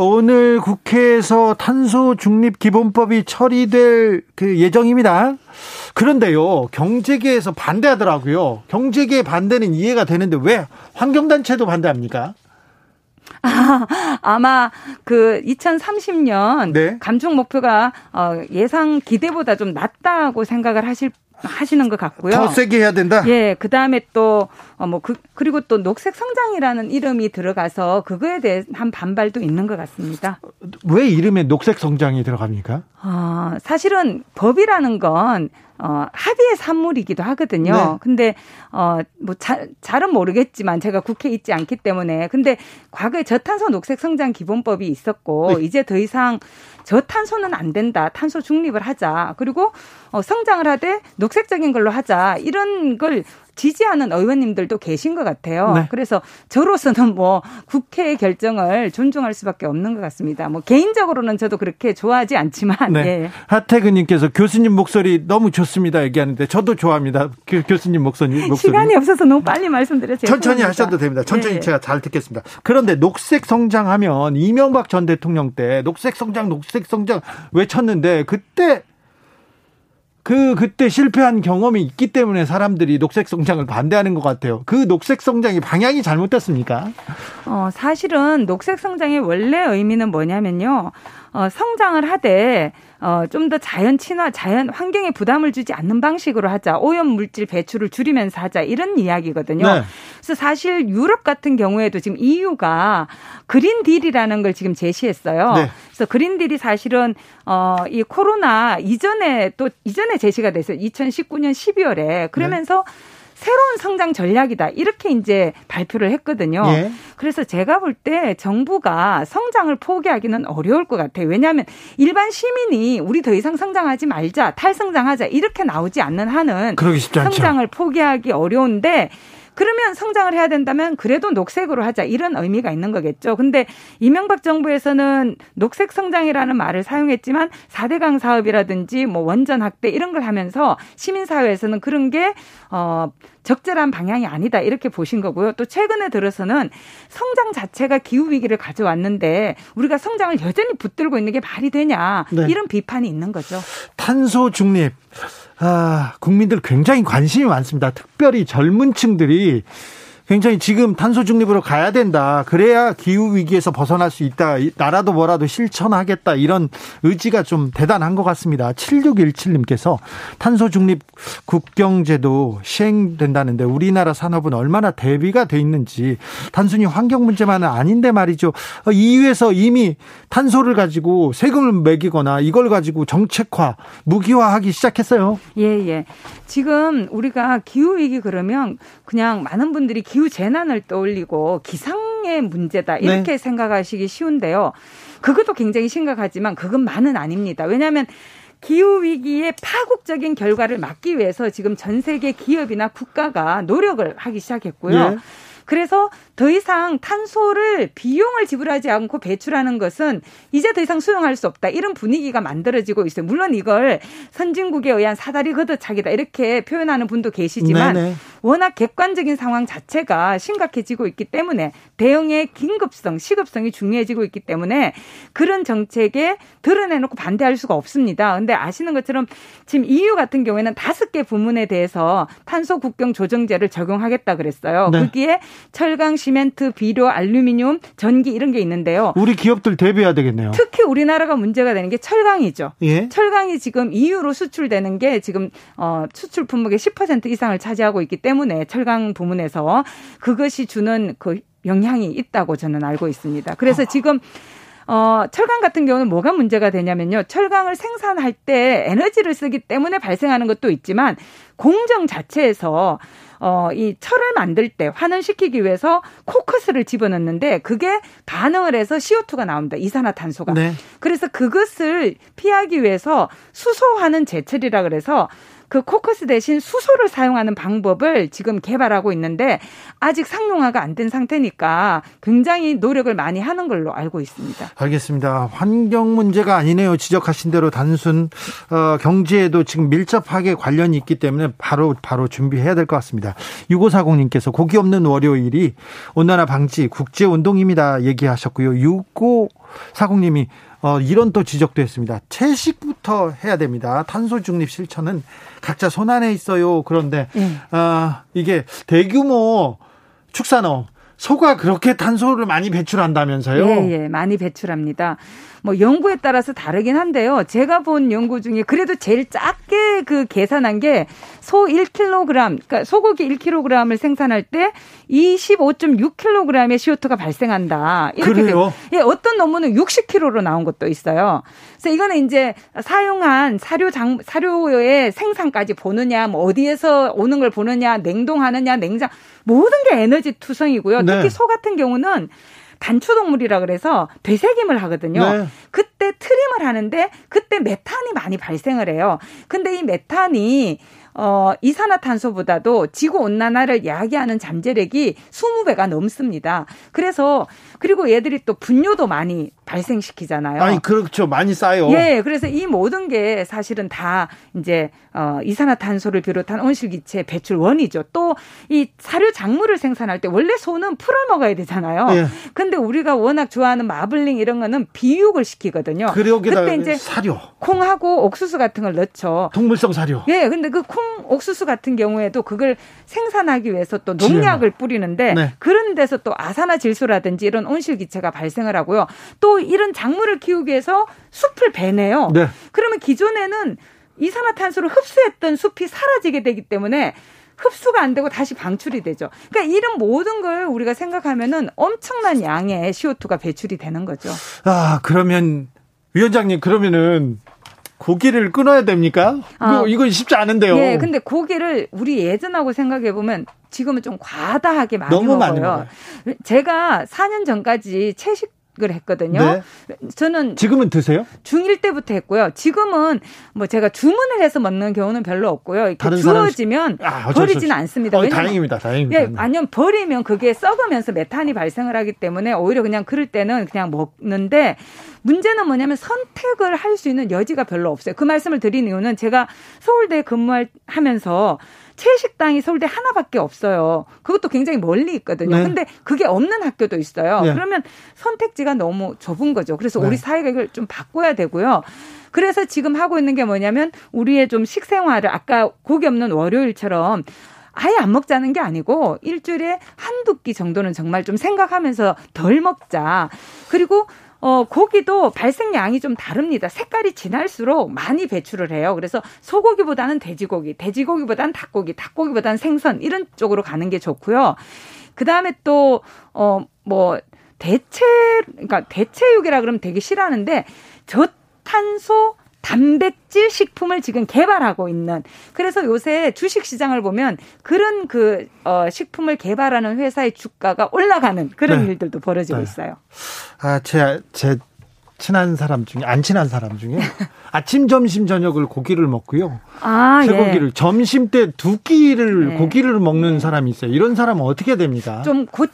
오늘 국회에서 탄소 중립 기본법이 처리될 그 예정입니다. 그런데요, 경제계에서 반대하더라고요. 경제계 반대는 이해가 되는데 왜 환경단체도 반대합니까? 아, 아마 그 2030년 네. 감축 목표가 어, 예상 기대보다 좀 낮다고 생각을 하실 하시는 것 같고요. 더 세게 해야 된다. 예, 그 다음에 또어뭐그 그리고 또 녹색 성장이라는 이름이 들어가서 그거에 대한 반발도 있는 것 같습니다. 왜 이름에 녹색 성장이 들어갑니까? 아, 사실은 법이라는 건 어, 합의의 산물이기도 하거든요. 네. 근데, 어, 뭐, 자, 잘은 모르겠지만 제가 국회에 있지 않기 때문에. 근데 과거에 저탄소 녹색 성장 기본법이 있었고, 네. 이제 더 이상 저탄소는 안 된다. 탄소 중립을 하자. 그리고 어, 성장을 하되 녹색적인 걸로 하자. 이런 걸 지지하는 의원님들도 계신 것 같아요. 네. 그래서 저로서는 뭐 국회의 결정을 존중할 수밖에 없는 것 같습니다. 뭐 개인적으로는 저도 그렇게 좋아하지 않지만. 네. 예. 하태근님께서 교수님 목소리 너무 좋습니다 얘기하는데 저도 좋아합니다. 교, 수님 목소리, 목소리. 시간이 없어서 너무 빨리 말씀드려서 천천히 하셔도 됩니다. 천천히 예. 제가 잘 듣겠습니다. 그런데 녹색 성장하면 이명박 전 대통령 때 녹색 성장, 녹색 성장 외쳤는데 그때 그 그때 실패한 경험이 있기 때문에 사람들이 녹색 성장을 반대하는 것 같아요. 그 녹색 성장이 방향이 잘못됐습니까? 어, 사실은 녹색 성장의 원래 의미는 뭐냐면요. 어, 성장을 하되 어, 좀 더 자연 친화, 자연 환경에 부담을 주지 않는 방식으로 하자. 오염 물질 배출을 줄이면서 하자. 이런 이야기거든요. 네. 그래서 사실 유럽 같은 경우에도 지금 EU가 그린 딜이라는 걸 지금 제시했어요. 네. 그래서 그린 딜이 사실은 어, 이 코로나 이전에 또 이전에 제시가 됐어요. 2019년 12월에. 그러면서 네. 새로운 성장 전략이다. 이렇게 이제 발표를 했거든요. 예. 그래서 제가 볼 때 정부가 성장을 포기하기는 어려울 것 같아요. 왜냐하면 일반 시민이 우리 더 이상 성장하지 말자, 탈성장하자 이렇게 나오지 않는 한은 성장을 포기하기 어려운데 그러면 성장을 해야 된다면 그래도 녹색으로 하자 이런 의미가 있는 거겠죠. 근데 이명박 정부에서는 녹색 성장이라는 말을 사용했지만 4대강 사업이라든지 뭐 원전 확대 이런 걸 하면서 시민 사회에서는 그런 게 어, 적절한 방향이 아니다 이렇게 보신 거고요. 또 최근에 들어서는 성장 자체가 기후 위기를 가져왔는데 우리가 성장을 여전히 붙들고 있는 게 말이 되냐 네. 이런 비판이 있는 거죠. 탄소 중립 아, 국민들 굉장히 관심이 많습니다. 특별히 젊은 층들이 굉장히 지금 탄소 중립으로 가야 된다. 그래야 기후 위기에서 벗어날 수 있다. 나라도 뭐라도 실천하겠다. 이런 의지가 좀 대단한 것 같습니다. 7617님께서 탄소 중립 국경제도 시행된다는데 우리나라 산업은 얼마나 대비가 돼 있는지 단순히 환경 문제만은 아닌데 말이죠. EU에서 이미 탄소를 가지고 세금을 매기거나 이걸 가지고 정책화, 무기화하기 시작했어요. 예, 예. 지금 우리가 기후 위기 그러면 그냥 많은 분들이 기후 기후 재난을 떠올리고 기상의 문제다 이렇게 네. 생각하시기 쉬운데요. 그것도 굉장히 심각하지만 그것만은 아닙니다. 왜냐하면 기후 위기의 파국적인 결과를 막기 위해서 지금 전 세계 기업이나 국가가 노력을 하기 시작했고요. 네. 그래서 더 이상 탄소를 비용을 지불하지 않고 배출하는 것은 이제 더 이상 수용할 수 없다. 이런 분위기가 만들어지고 있어요. 물론 이걸 선진국에 의한 사다리 걷어차기다. 이렇게 표현하는 분도 계시지만 네네. 워낙 객관적인 상황 자체가 심각해지고 있기 때문에 대응의 긴급성, 시급성이 중요해지고 있기 때문에 그런 정책에 드러내놓고 반대할 수가 없습니다. 근데 아시는 것처럼 지금 EU 같은 경우에는 다섯 개 부문에 대해서 탄소 국경 조정제를 적용하겠다 그랬어요. 네. 거기에 철강, 시멘트, 비료, 알루미늄, 전기 이런 게 있는데요. 우리 기업들 대비해야 되겠네요. 특히 우리나라가 문제가 되는 게 철강이죠. 예? 철강이 지금 EU로 수출되는 게 지금 어 수출 품목의 10% 이상을 차지하고 있기 때문에 철강 부문에서 그것이 주는 그 영향이 있다고 저는 알고 있습니다. 그래서 아. 지금 어, 철강 같은 경우는 뭐가 문제가 되냐면요. 철강을 생산할 때 에너지를 쓰기 때문에 발생하는 것도 있지만 공정 자체에서 어, 이 철을 만들 때 환원시키기 위해서 코커스를 집어넣는데 그게 반응을 해서 CO2가 나옵니다. 이산화탄소가. 네. 그래서 그것을 피하기 위해서 수소하는 제철이라 그래서 그 코커스 대신 수소를 사용하는 방법을 지금 개발하고 있는데 아직 상용화가 안 된 상태니까 굉장히 노력을 많이 하는 걸로 알고 있습니다. 알겠습니다. 환경 문제가 아니네요. 지적하신 대로 단순 어, 경제에도 지금 밀접하게 관련이 있기 때문에 바로 바로 준비해야 될 것 같습니다. 6540님께서 고기 없는 월요일이 온난화 방지 국제 운동입니다. 얘기하셨고요. 6540님이 어, 이런 또 지적도 했습니다. 채식부터 해야 됩니다. 탄소 중립 실천은 각자 손안에 있어요. 그런데 네. 어, 이게 대규모 축산업 소가 그렇게 탄소를 많이 배출한다면서요? 예, 예, 많이 배출합니다. 뭐 연구에 따라서 다르긴 한데요. 제가 본 연구 중에 그래도 제일 작게 그 계산한 게 소 1kg, 그러니까 소고기 1kg을 생산할 때 25.6kg의 CO2가 발생한다. 이렇게 그래요? 예, 어떤 논문은 60kg로 나온 것도 있어요. 그래서 이거는 이제 사용한 사료 장 사료의 생산까지 보느냐, 뭐 어디에서 오는 걸 보느냐, 냉동하느냐, 냉장 모든 게 에너지 투성이고요. 네. 특히 소 같은 경우는 단초동물이라 그래서 되새김을 하거든요. 네. 그때 트림을 하는데 그때 메탄이 많이 발생을 해요. 근데 이 메탄이 어, 이산화탄소보다도 지구 온난화를 야기하는 잠재력이 20배가 넘습니다. 그래서 그리고 얘들이 또 분뇨도 많이 발생시키잖아요. 아니 그렇죠. 많이 쌓여. 예. 그래서 이 모든 게 사실은 다 이제 어 이산화탄소를 비롯한 온실기체 배출 원이죠. 또 이 사료 작물을 생산할 때 원래 소는 풀을 먹어야 되잖아요. 예. 근데 우리가 워낙 좋아하는 마블링 이런 거는 비육을 시키거든요. 그때 이제 사료 콩하고 옥수수 같은 걸 넣죠. 동물성 사료. 예. 근데 그 콩 옥수수 같은 경우에도 그걸 생산하기 위해서 또 농약을 뿌리는데 네. 그런 데서 또 아산화 질소라든지 이런 온실기체가 발생을 하고요. 또 이런 작물을 키우기 위해서 숲을 베네요. 네. 그러면 기존에는 이산화탄소를 흡수했던 숲이 사라지게 되기 때문에 흡수가 안 되고 다시 방출이 되죠. 그러니까 이런 모든 걸 우리가 생각하면은 엄청난 양의 CO2가 배출이 되는 거죠. 아, 그러면 위원장님 그러면은 고기를 끊어야 됩니까? 아, 이건 쉽지 않은데요. 예, 근데 고기를 우리 예전하고 생각해 보면 지금은 좀 과다하게 많이 너무 먹어요. 많이 먹어요. 제가 4년 전까지 채식 을 했거든요. 네. 저는 지금은 드세요? 중1 때부터 했고요. 지금은 뭐 제가 주문을 해서 먹는 경우는 별로 없고요. 주어지면 아, 버리지는 않습니다. 어, 다행입니다. 다행입니다. 예, 아니면 버리면 그게 썩으면서 메탄이 발생을 하기 때문에 오히려 그냥 그럴 때는 그냥 먹는데 문제는 뭐냐면 선택을 할 수 있는 여지가 별로 없어요. 그 말씀을 드린 이유는 제가 서울대 근무하면서 채식당이 서울대 하나밖에 없어요. 그것도 굉장히 멀리 있거든요. 네. 근데 그게 없는 학교도 있어요. 네. 그러면 선택지가 너무 좁은 거죠. 그래서 우리 네. 사회가 이걸 좀 바꿔야 되고요. 그래서 지금 하고 있는 게 뭐냐면 우리의 좀 식생활을 아까 고기 없는 월요일처럼 아예 안 먹자는 게 아니고 일주일에 한두 끼 정도는 정말 좀 생각하면서 덜 먹자. 그리고 어, 고기도 발생량이 좀 다릅니다. 색깔이 진할수록 많이 배출을 해요. 그래서 소고기보다는 돼지고기, 돼지고기보다는 닭고기, 닭고기보다는 생선 이런 쪽으로 가는 게 좋고요. 그 다음에 또, 어, 뭐, 대체, 그러니까 대체육이라 그러면 되게 싫어하는데 저탄소 단백질 식품을 지금 개발하고 있는 그래서 요새 주식 시장을 보면 그런 그 어, 식품을 개발하는 회사의 주가가 올라가는 그런 네. 일들도 벌어지고 네. 있어요. 아, 제, 제 친한 사람 중에 안 친한 사람 중에 <laughs> 아침 점심 저녁을 고기를 먹고요. 아, 쇠고기를 예. 점심 때 두 끼를 네. 고기를 먹는 네. 사람이 있어요. 이런 사람은 어떻게 됩니까? 좀곧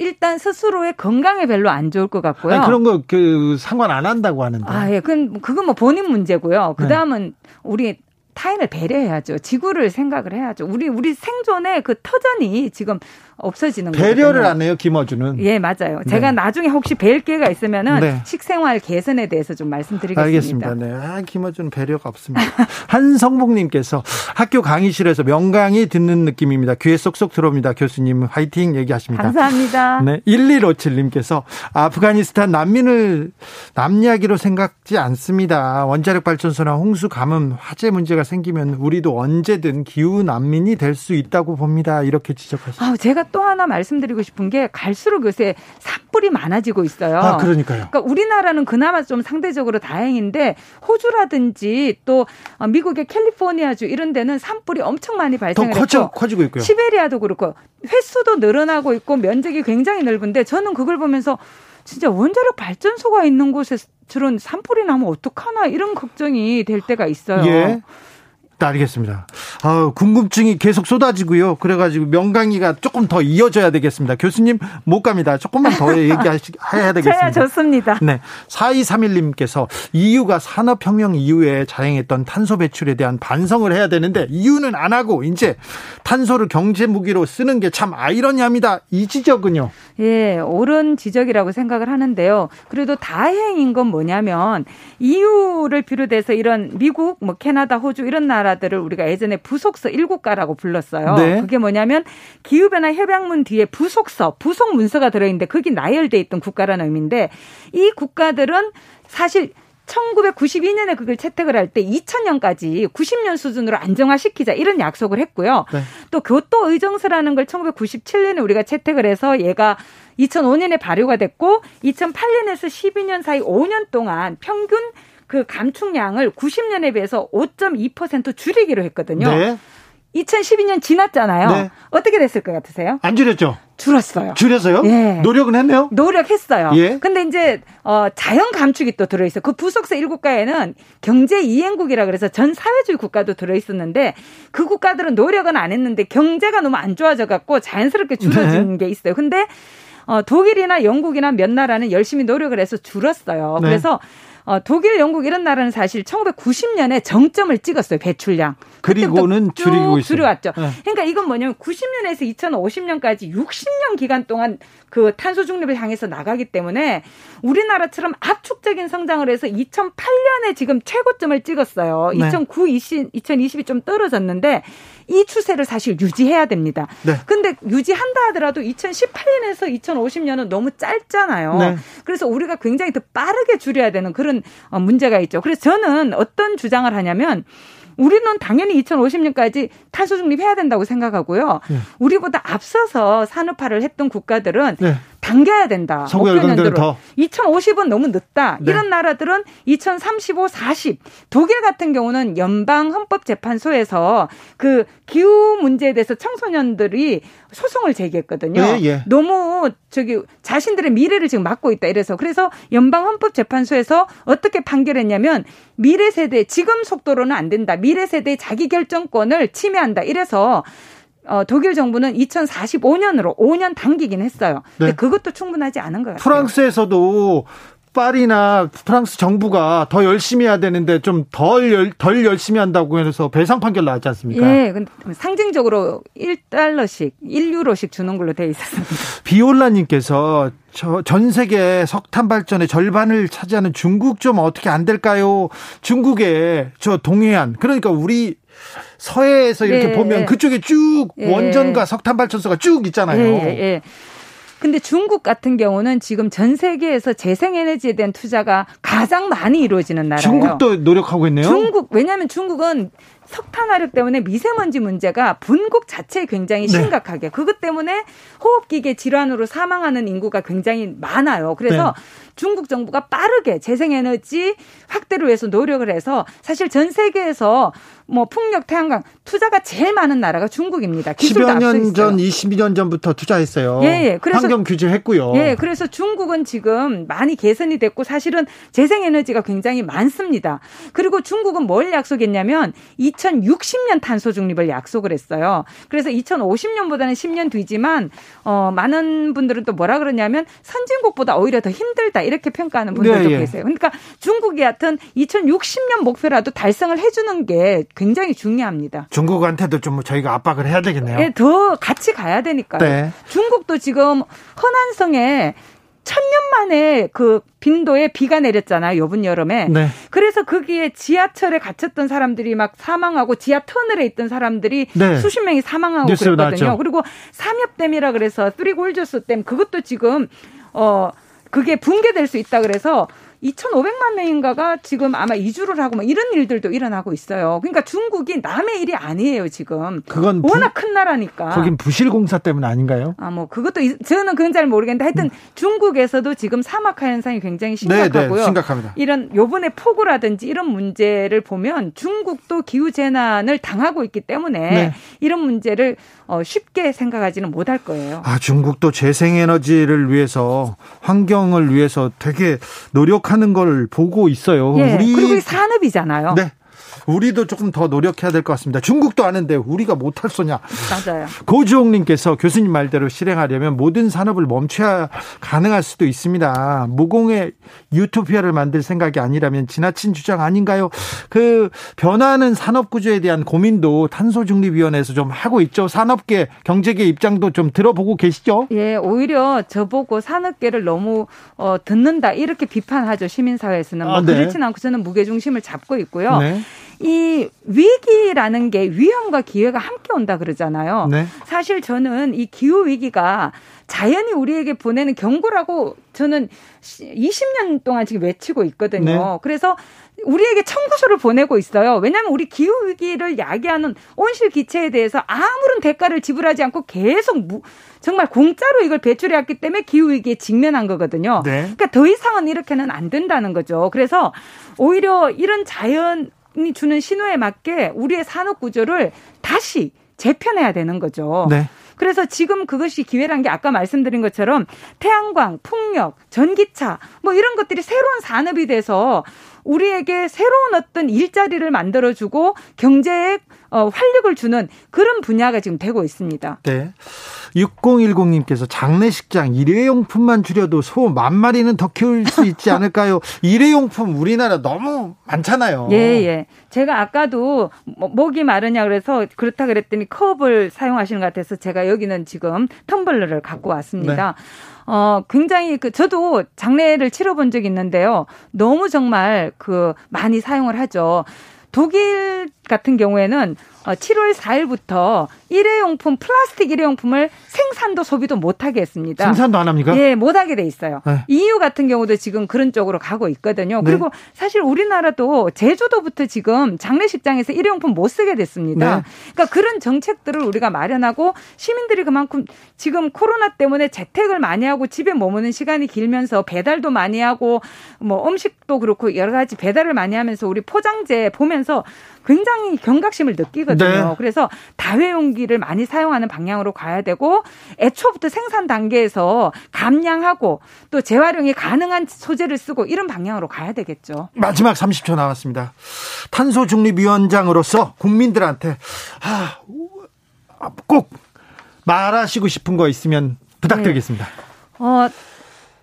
일단 스스로의 건강에 별로 안 좋을 것 같고요. 아니, 그런 거 그 상관 안 한다고 하는데. 아, 예. 그건 그건 뭐 본인 문제고요. 그 다음은 네. 우리 타인을 배려해야죠. 지구를 생각을 해야죠. 우리 우리 생존의 그 터전이 지금 없어지는 거예요. 배려를 안 해요, 김어준은. 예, 맞아요. 네. 제가 나중에 혹시 뵐 기회가 있으면은 네. 식생활 개선에 대해서 좀 말씀드리겠습니다. 알겠습니다. 네. 아, 김어준은 배려가 없습니다. <laughs> 한성복 님께서 학교 강의실에서 명강의 듣는 느낌입니다. 귀에 쏙쏙 들어옵니다. 교수님 화이팅 얘기하십니다. 감사합니다. 네. 1157 님께서 아프가니스탄 난민을 남 이야기로 생각지 않습니다. 원자력 발전소나 홍수 가뭄 화재 문제가 생기면 우리도 언제든 기후 난민이 될 수 있다고 봅니다. 이렇게 지적하셨습니다. 아, 제가 또 하나 말씀드리고 싶은 게 갈수록 요새 삿불이 많아지고 있어요. 아, 그러니까요. 그러니까 우리나라는 그나마 좀 상대적으로 다행인데 호주라든지 또 미국의 캘리포니아주 이런 데는 산불이 엄청 많이 발생을 더 커져, 커지고 있고요. 시베리아도 그렇고 횟수도 늘어나고 있고 면적이 굉장히 넓은데 저는 그걸 보면서 진짜 원자력 발전소가 있는 곳에 저런 산불이 나면 어떡하나 이런 걱정이 될 때가 있어요. 예. 네, 알겠습니다. 아, 궁금증이 계속 쏟아지고요. 그래가지고 명강의가 조금 더 이어져야 되겠습니다. 교수님 못 갑니다. 조금만 더 얘기해야 <laughs> 되겠습니다. 저야 좋습니다. 네. 4231님께서 EU가 산업혁명 이후에 자행했던 탄소 배출에 대한 반성을 해야 되는데 이유는 안 하고 이제 탄소를 경제 무기로 쓰는 게 참 아이러니합니다. 이 지적은요? 예, 옳은 지적이라고 생각을 하는데요. 그래도 다행인 건 뭐냐면 EU를 비롯해서 이런 미국, 뭐 캐나다, 호주 이런 나라들을 우리가 예전에 부속서 1국가라고 불렀어요. 네. 그게 뭐냐면 기후변화 협약문 뒤에 부속서, 부속 문서가 들어있는데 거기 나열돼 있던 국가라는 의미인데 이 국가들은 사실 1992년에 그걸 채택을 할 때 2000년까지 90년 수준으로 안정화시키자 이런 약속을 했고요. 네. 또 교토 의정서라는 걸 1997년에 우리가 채택을 해서 얘가 2005년에 발효가 됐고 2008년에서 12년 사이 5년 동안 평균 그 감축량을 90년에 비해서 5.2% 줄이기로 했거든요. 네. 2012년 지났잖아요. 네. 어떻게 됐을 것 같으세요? 안 줄였죠. 줄었어요. 줄여서요? 예. 노력은 했네요. 노력했어요. 예. 근데 이제 어 자연 감축이 또 들어 있어요. 그 부속세 1국가에는 경제 이행국이라 그래서 전 사회주의 국가도 들어 있었는데 그 국가들은 노력은 안 했는데 경제가 너무 안 좋아져 갖고 자연스럽게 줄어진 네. 게 있어요. 근데 어 독일이나 영국이나 몇 나라는 열심히 노력을 해서 줄었어요. 네. 그래서 어, 독일, 영국 이런 나라는 사실 1990년에 정점을 찍었어요 배출량. 그리고는 줄이고 있어요. 줄여왔죠. 네. 그러니까 이건 뭐냐면 90년에서 2050년까지 60년 기간 동안 그 탄소 중립을 향해서 나가기 때문에 우리나라처럼 압축적인 성장을 해서 2008년에 지금 최고점을 찍었어요. 네. 2009, 20, 2020이 좀 떨어졌는데 이 추세를 사실 유지해야 됩니다. 네. 근데 유지한다 하더라도 2018년에서 2050년은 너무 짧잖아요. 네. 그래서 우리가 굉장히 더 빠르게 줄여야 되는 그런 어, 문제가 있죠. 그래서 저는 어떤 주장을 하냐면 우리는 당연히 2050년까지 탄소 중립해야 된다고 생각하고요. 네. 우리보다 앞서서 산업화를 했던 국가들은 네. 당겨야 된다. 서구 열강들은 더 2050은 너무 늦다. 네. 이런 나라들은 2035, 40. 독일 같은 경우는 연방 헌법재판소에서 그 기후 문제에 대해서 청소년들이 소송을 제기했거든요. 예, 예. 너무 저기 자신들의 미래를 지금 막고 있다 이래서 그래서 연방 헌법재판소에서 어떻게 판결했냐면 미래 세대 지금 속도로는 안 된다. 미래 세대의 자기 결정권을 침해한다. 이래서 어, 독일 정부는 2045년으로 5년 당기긴 했어요. 근데 네. 그것도 충분하지 않은 것 같아요. 프랑스에서도 파리나 프랑스 정부가 더 열심히 해야 되는데 좀덜덜 열심히 한다고 해서 배상 판결 나왔지 않습니까? 예, 근데 상징적으로 1달러씩, 1유로씩 주는 걸로 돼 있었습니다. <laughs> 비올라 님께서 전 세계 석탄 발전의 절반을 차지하는 중국 좀 어떻게 안 될까요? 중국에 저 동해안 그러니까 우리 서해에서 이렇게 예, 보면 예. 그쪽에 쭉 예. 원전과 석탄 발전소가 쭉 있잖아요. 예, 예. 근데 중국 같은 경우는 지금 전 세계에서 재생에너지에 대한 투자가 가장 많이 이루어지는 나라예요. 중국도 노력하고 있네요. 중국 왜냐하면 중국은 석탄 화력 때문에 미세먼지 문제가 분국 자체에 굉장히 네. 심각하게 네. 그것 때문에 호흡기계 질환으로 사망하는 인구가 굉장히 많아요. 그래서 네. 중국 정부가 빠르게 재생에너지 확대를 위해서 노력을 해서 사실 전 세계에서 뭐 풍력, 태양광 투자가 제일 많은 나라가 중국입니다. 10여 년 전, 22년 전부터 투자했어요. 예, 예. 그래서 환경 규제했고요. 예, 그래서 중국은 지금 많이 개선이 됐고 사실은 재생에너지가 굉장히 많습니다. 그리고 중국은 뭘 약속했냐면 2060년 탄소 중립을 약속을 했어요. 그래서 2050년보다는 10년 뒤지만 어 많은 분들은 또 뭐라 그러냐면 선진국보다 오히려 더 힘들다 이렇게 평가하는 분들도 네, 예. 계세요. 그러니까 중국이 하여튼 2060년 목표라도 달성을 해주는 게 굉장히 중요합니다. 중국한테도 좀 저희가 압박을 해야 되겠네요. 네, 더 같이 가야 되니까요. 네. 중국도 지금 허난성에 천년 만에 그 빈도에 비가 내렸잖아요. 요번 여름에. 네. 그래서 거기에 지하철에 갇혔던 사람들이 막 사망하고 지하 터널에 있던 사람들이 네. 수십 명이 사망하고 그랬거든요. 나왔죠. 그리고 삼엽댐이라 그래서 쓰리골조스 댐 그것도 지금 어 그게 붕괴될 수 있다 그래서 2,500만 명인가가 지금 아마 이주를 하고 뭐 이런 일들도 일어나고 있어요. 그러니까 중국이 남의 일이 아니에요, 지금. 그건 부, 워낙 큰 나라니까. 거긴 부실 공사 때문 아닌가요? 아, 뭐 그것도 저는 그건 잘 모르겠는데 하여튼 음. 중국에서도 지금 사막화 현상이 굉장히 심각하고요. 네, 네, 심각합니다. 이런 요번에 폭우라든지 이런 문제를 보면 중국도 기후 재난을 당하고 있기 때문에 네. 이런 문제를 어, 쉽게 생각하지는 못할 거예요. 아, 중국도 재생에너지를 위해서 환경을 위해서 되게 노력하는 걸 보고 있어요. 예, 우리 그리고 산업이잖아요. 네. 우리도 조금 더 노력해야 될 것 같습니다. 중국도 아는데 우리가 못할 소냐. 맞아요. 고주홍님께서 교수님 말대로 실행하려면 모든 산업을 멈춰야 가능할 수도 있습니다. 무공의 유토피아를 만들 생각이 아니라면 지나친 주장 아닌가요? 그 변화하는 산업 구조에 대한 고민도 탄소중립위원회에서 좀 하고 있죠. 산업계, 경제계 입장도 좀 들어보고 계시죠? 예, 오히려 저보고 산업계를 너무 어, 듣는다 이렇게 비판하죠 시민사회에서는. 뭐 아, 네. 그렇진 않고 저는 무게중심을 잡고 있고요. 네. 이 위기라는 게 위험과 기회가 함께 온다 그러잖아요. 네. 사실 저는 이 기후 위기가 자연이 우리에게 보내는 경고라고 저는 20년 동안 지금 외치고 있거든요. 네. 그래서 우리에게 청구서를 보내고 있어요. 왜냐하면 우리 기후 위기를 야기하는 온실 기체에 대해서 아무런 대가를 지불하지 않고 계속 무, 정말 공짜로 이걸 배출해왔기 때문에 기후 위기에 직면한 거거든요. 네. 그러니까 더 이상은 이렇게는 안 된다는 거죠. 그래서 오히려 이런 자연 이 주는 신호에 맞게 우리의 산업 구조를 다시 재편해야 되는 거죠. 네. 그래서 지금 그것이 기회란 게 아까 말씀드린 것처럼 태양광, 풍력, 전기차 뭐 이런 것들이 새로운 산업이 돼서 우리에게 새로운 어떤 일자리를 만들어주고 경제에 어, 활력을 주는 그런 분야가 지금 되고 있습니다. 네. 6010님께서 장례식장 일회용품만 줄여도 소 만 마리는 더 키울 수 있지 않을까요? 일회용품 우리나라 너무 많잖아요. 예, 예. 제가 아까도 뭐, 목이 마르냐 그래서 그렇다 그랬더니 컵을 사용하시는 것 같아서 제가 여기는 지금 텀블러를 갖고 왔습니다. 네. 어, 굉장히 그, 저도 장례를 치러본 적이 있는데요. 너무 정말 그 많이 사용을 하죠. 독일 같은 경우에는 7월 어, 4일부터 일회용품 플라스틱 일회용품을 생산도 소비도 못하게 했습니다. 생산도 안 합니까? 예, 못하게 돼 있어요. 네. EU 같은 경우도 지금 그런 쪽으로 가고 있거든요. 네. 그리고 사실 우리나라도 제주도부터 지금 장례식장에서 일회용품 못 쓰게 됐습니다. 네. 그러니까 그런 정책들을 우리가 마련하고 시민들이 그만큼 지금 코로나 때문에 재택을 많이 하고 집에 머무는 시간이 길면서 배달도 많이 하고 뭐 음식도 그렇고 여러 가지 배달을 많이 하면서 우리 포장재 보면서 굉장히 경각심을 느끼거든요. 네. 그래서 다회용기를 많이 사용하는 방향으로 가야 되고 애초부터 생산 단계에서 감량하고 또 재활용이 가능한 소재를 쓰고 이런 방향으로 가야 되겠죠. 마지막 30초 남았습니다. 탄소 중립위원장으로서 국민들한테 아, 꼭 말하시고 싶은 거 있으면 부탁드리겠습니다. 네. 어,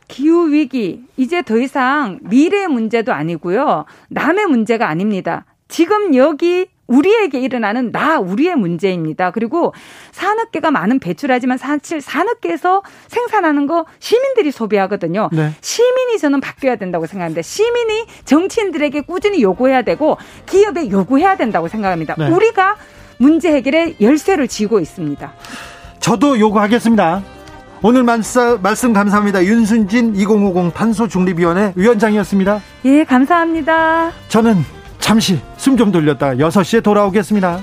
기후 위기 이제 더 이상 미래의 문제도 아니고요. 남의 문제가 아닙니다. 지금 여기 우리에게 일어나는 나 우리의 문제입니다. 그리고 산업계가 많은 배출하지만 사실 산업계에서 생산하는 거 시민들이 소비하거든요. 네. 시민이 저는 바뀌어야 된다고 생각합니다. 시민이 정치인들에게 꾸준히 요구해야 되고 기업에 요구해야 된다고 생각합니다. 네. 우리가 문제 해결에 열쇠를 쥐고 있습니다. 저도 요구하겠습니다. 오늘 말씀, 말씀 감사합니다. 윤순진 2050 탄소중립위원회 위원장이었습니다. 예, 감사합니다. 저는 잠시 숨 좀 돌렸다 6시에 돌아오겠습니다.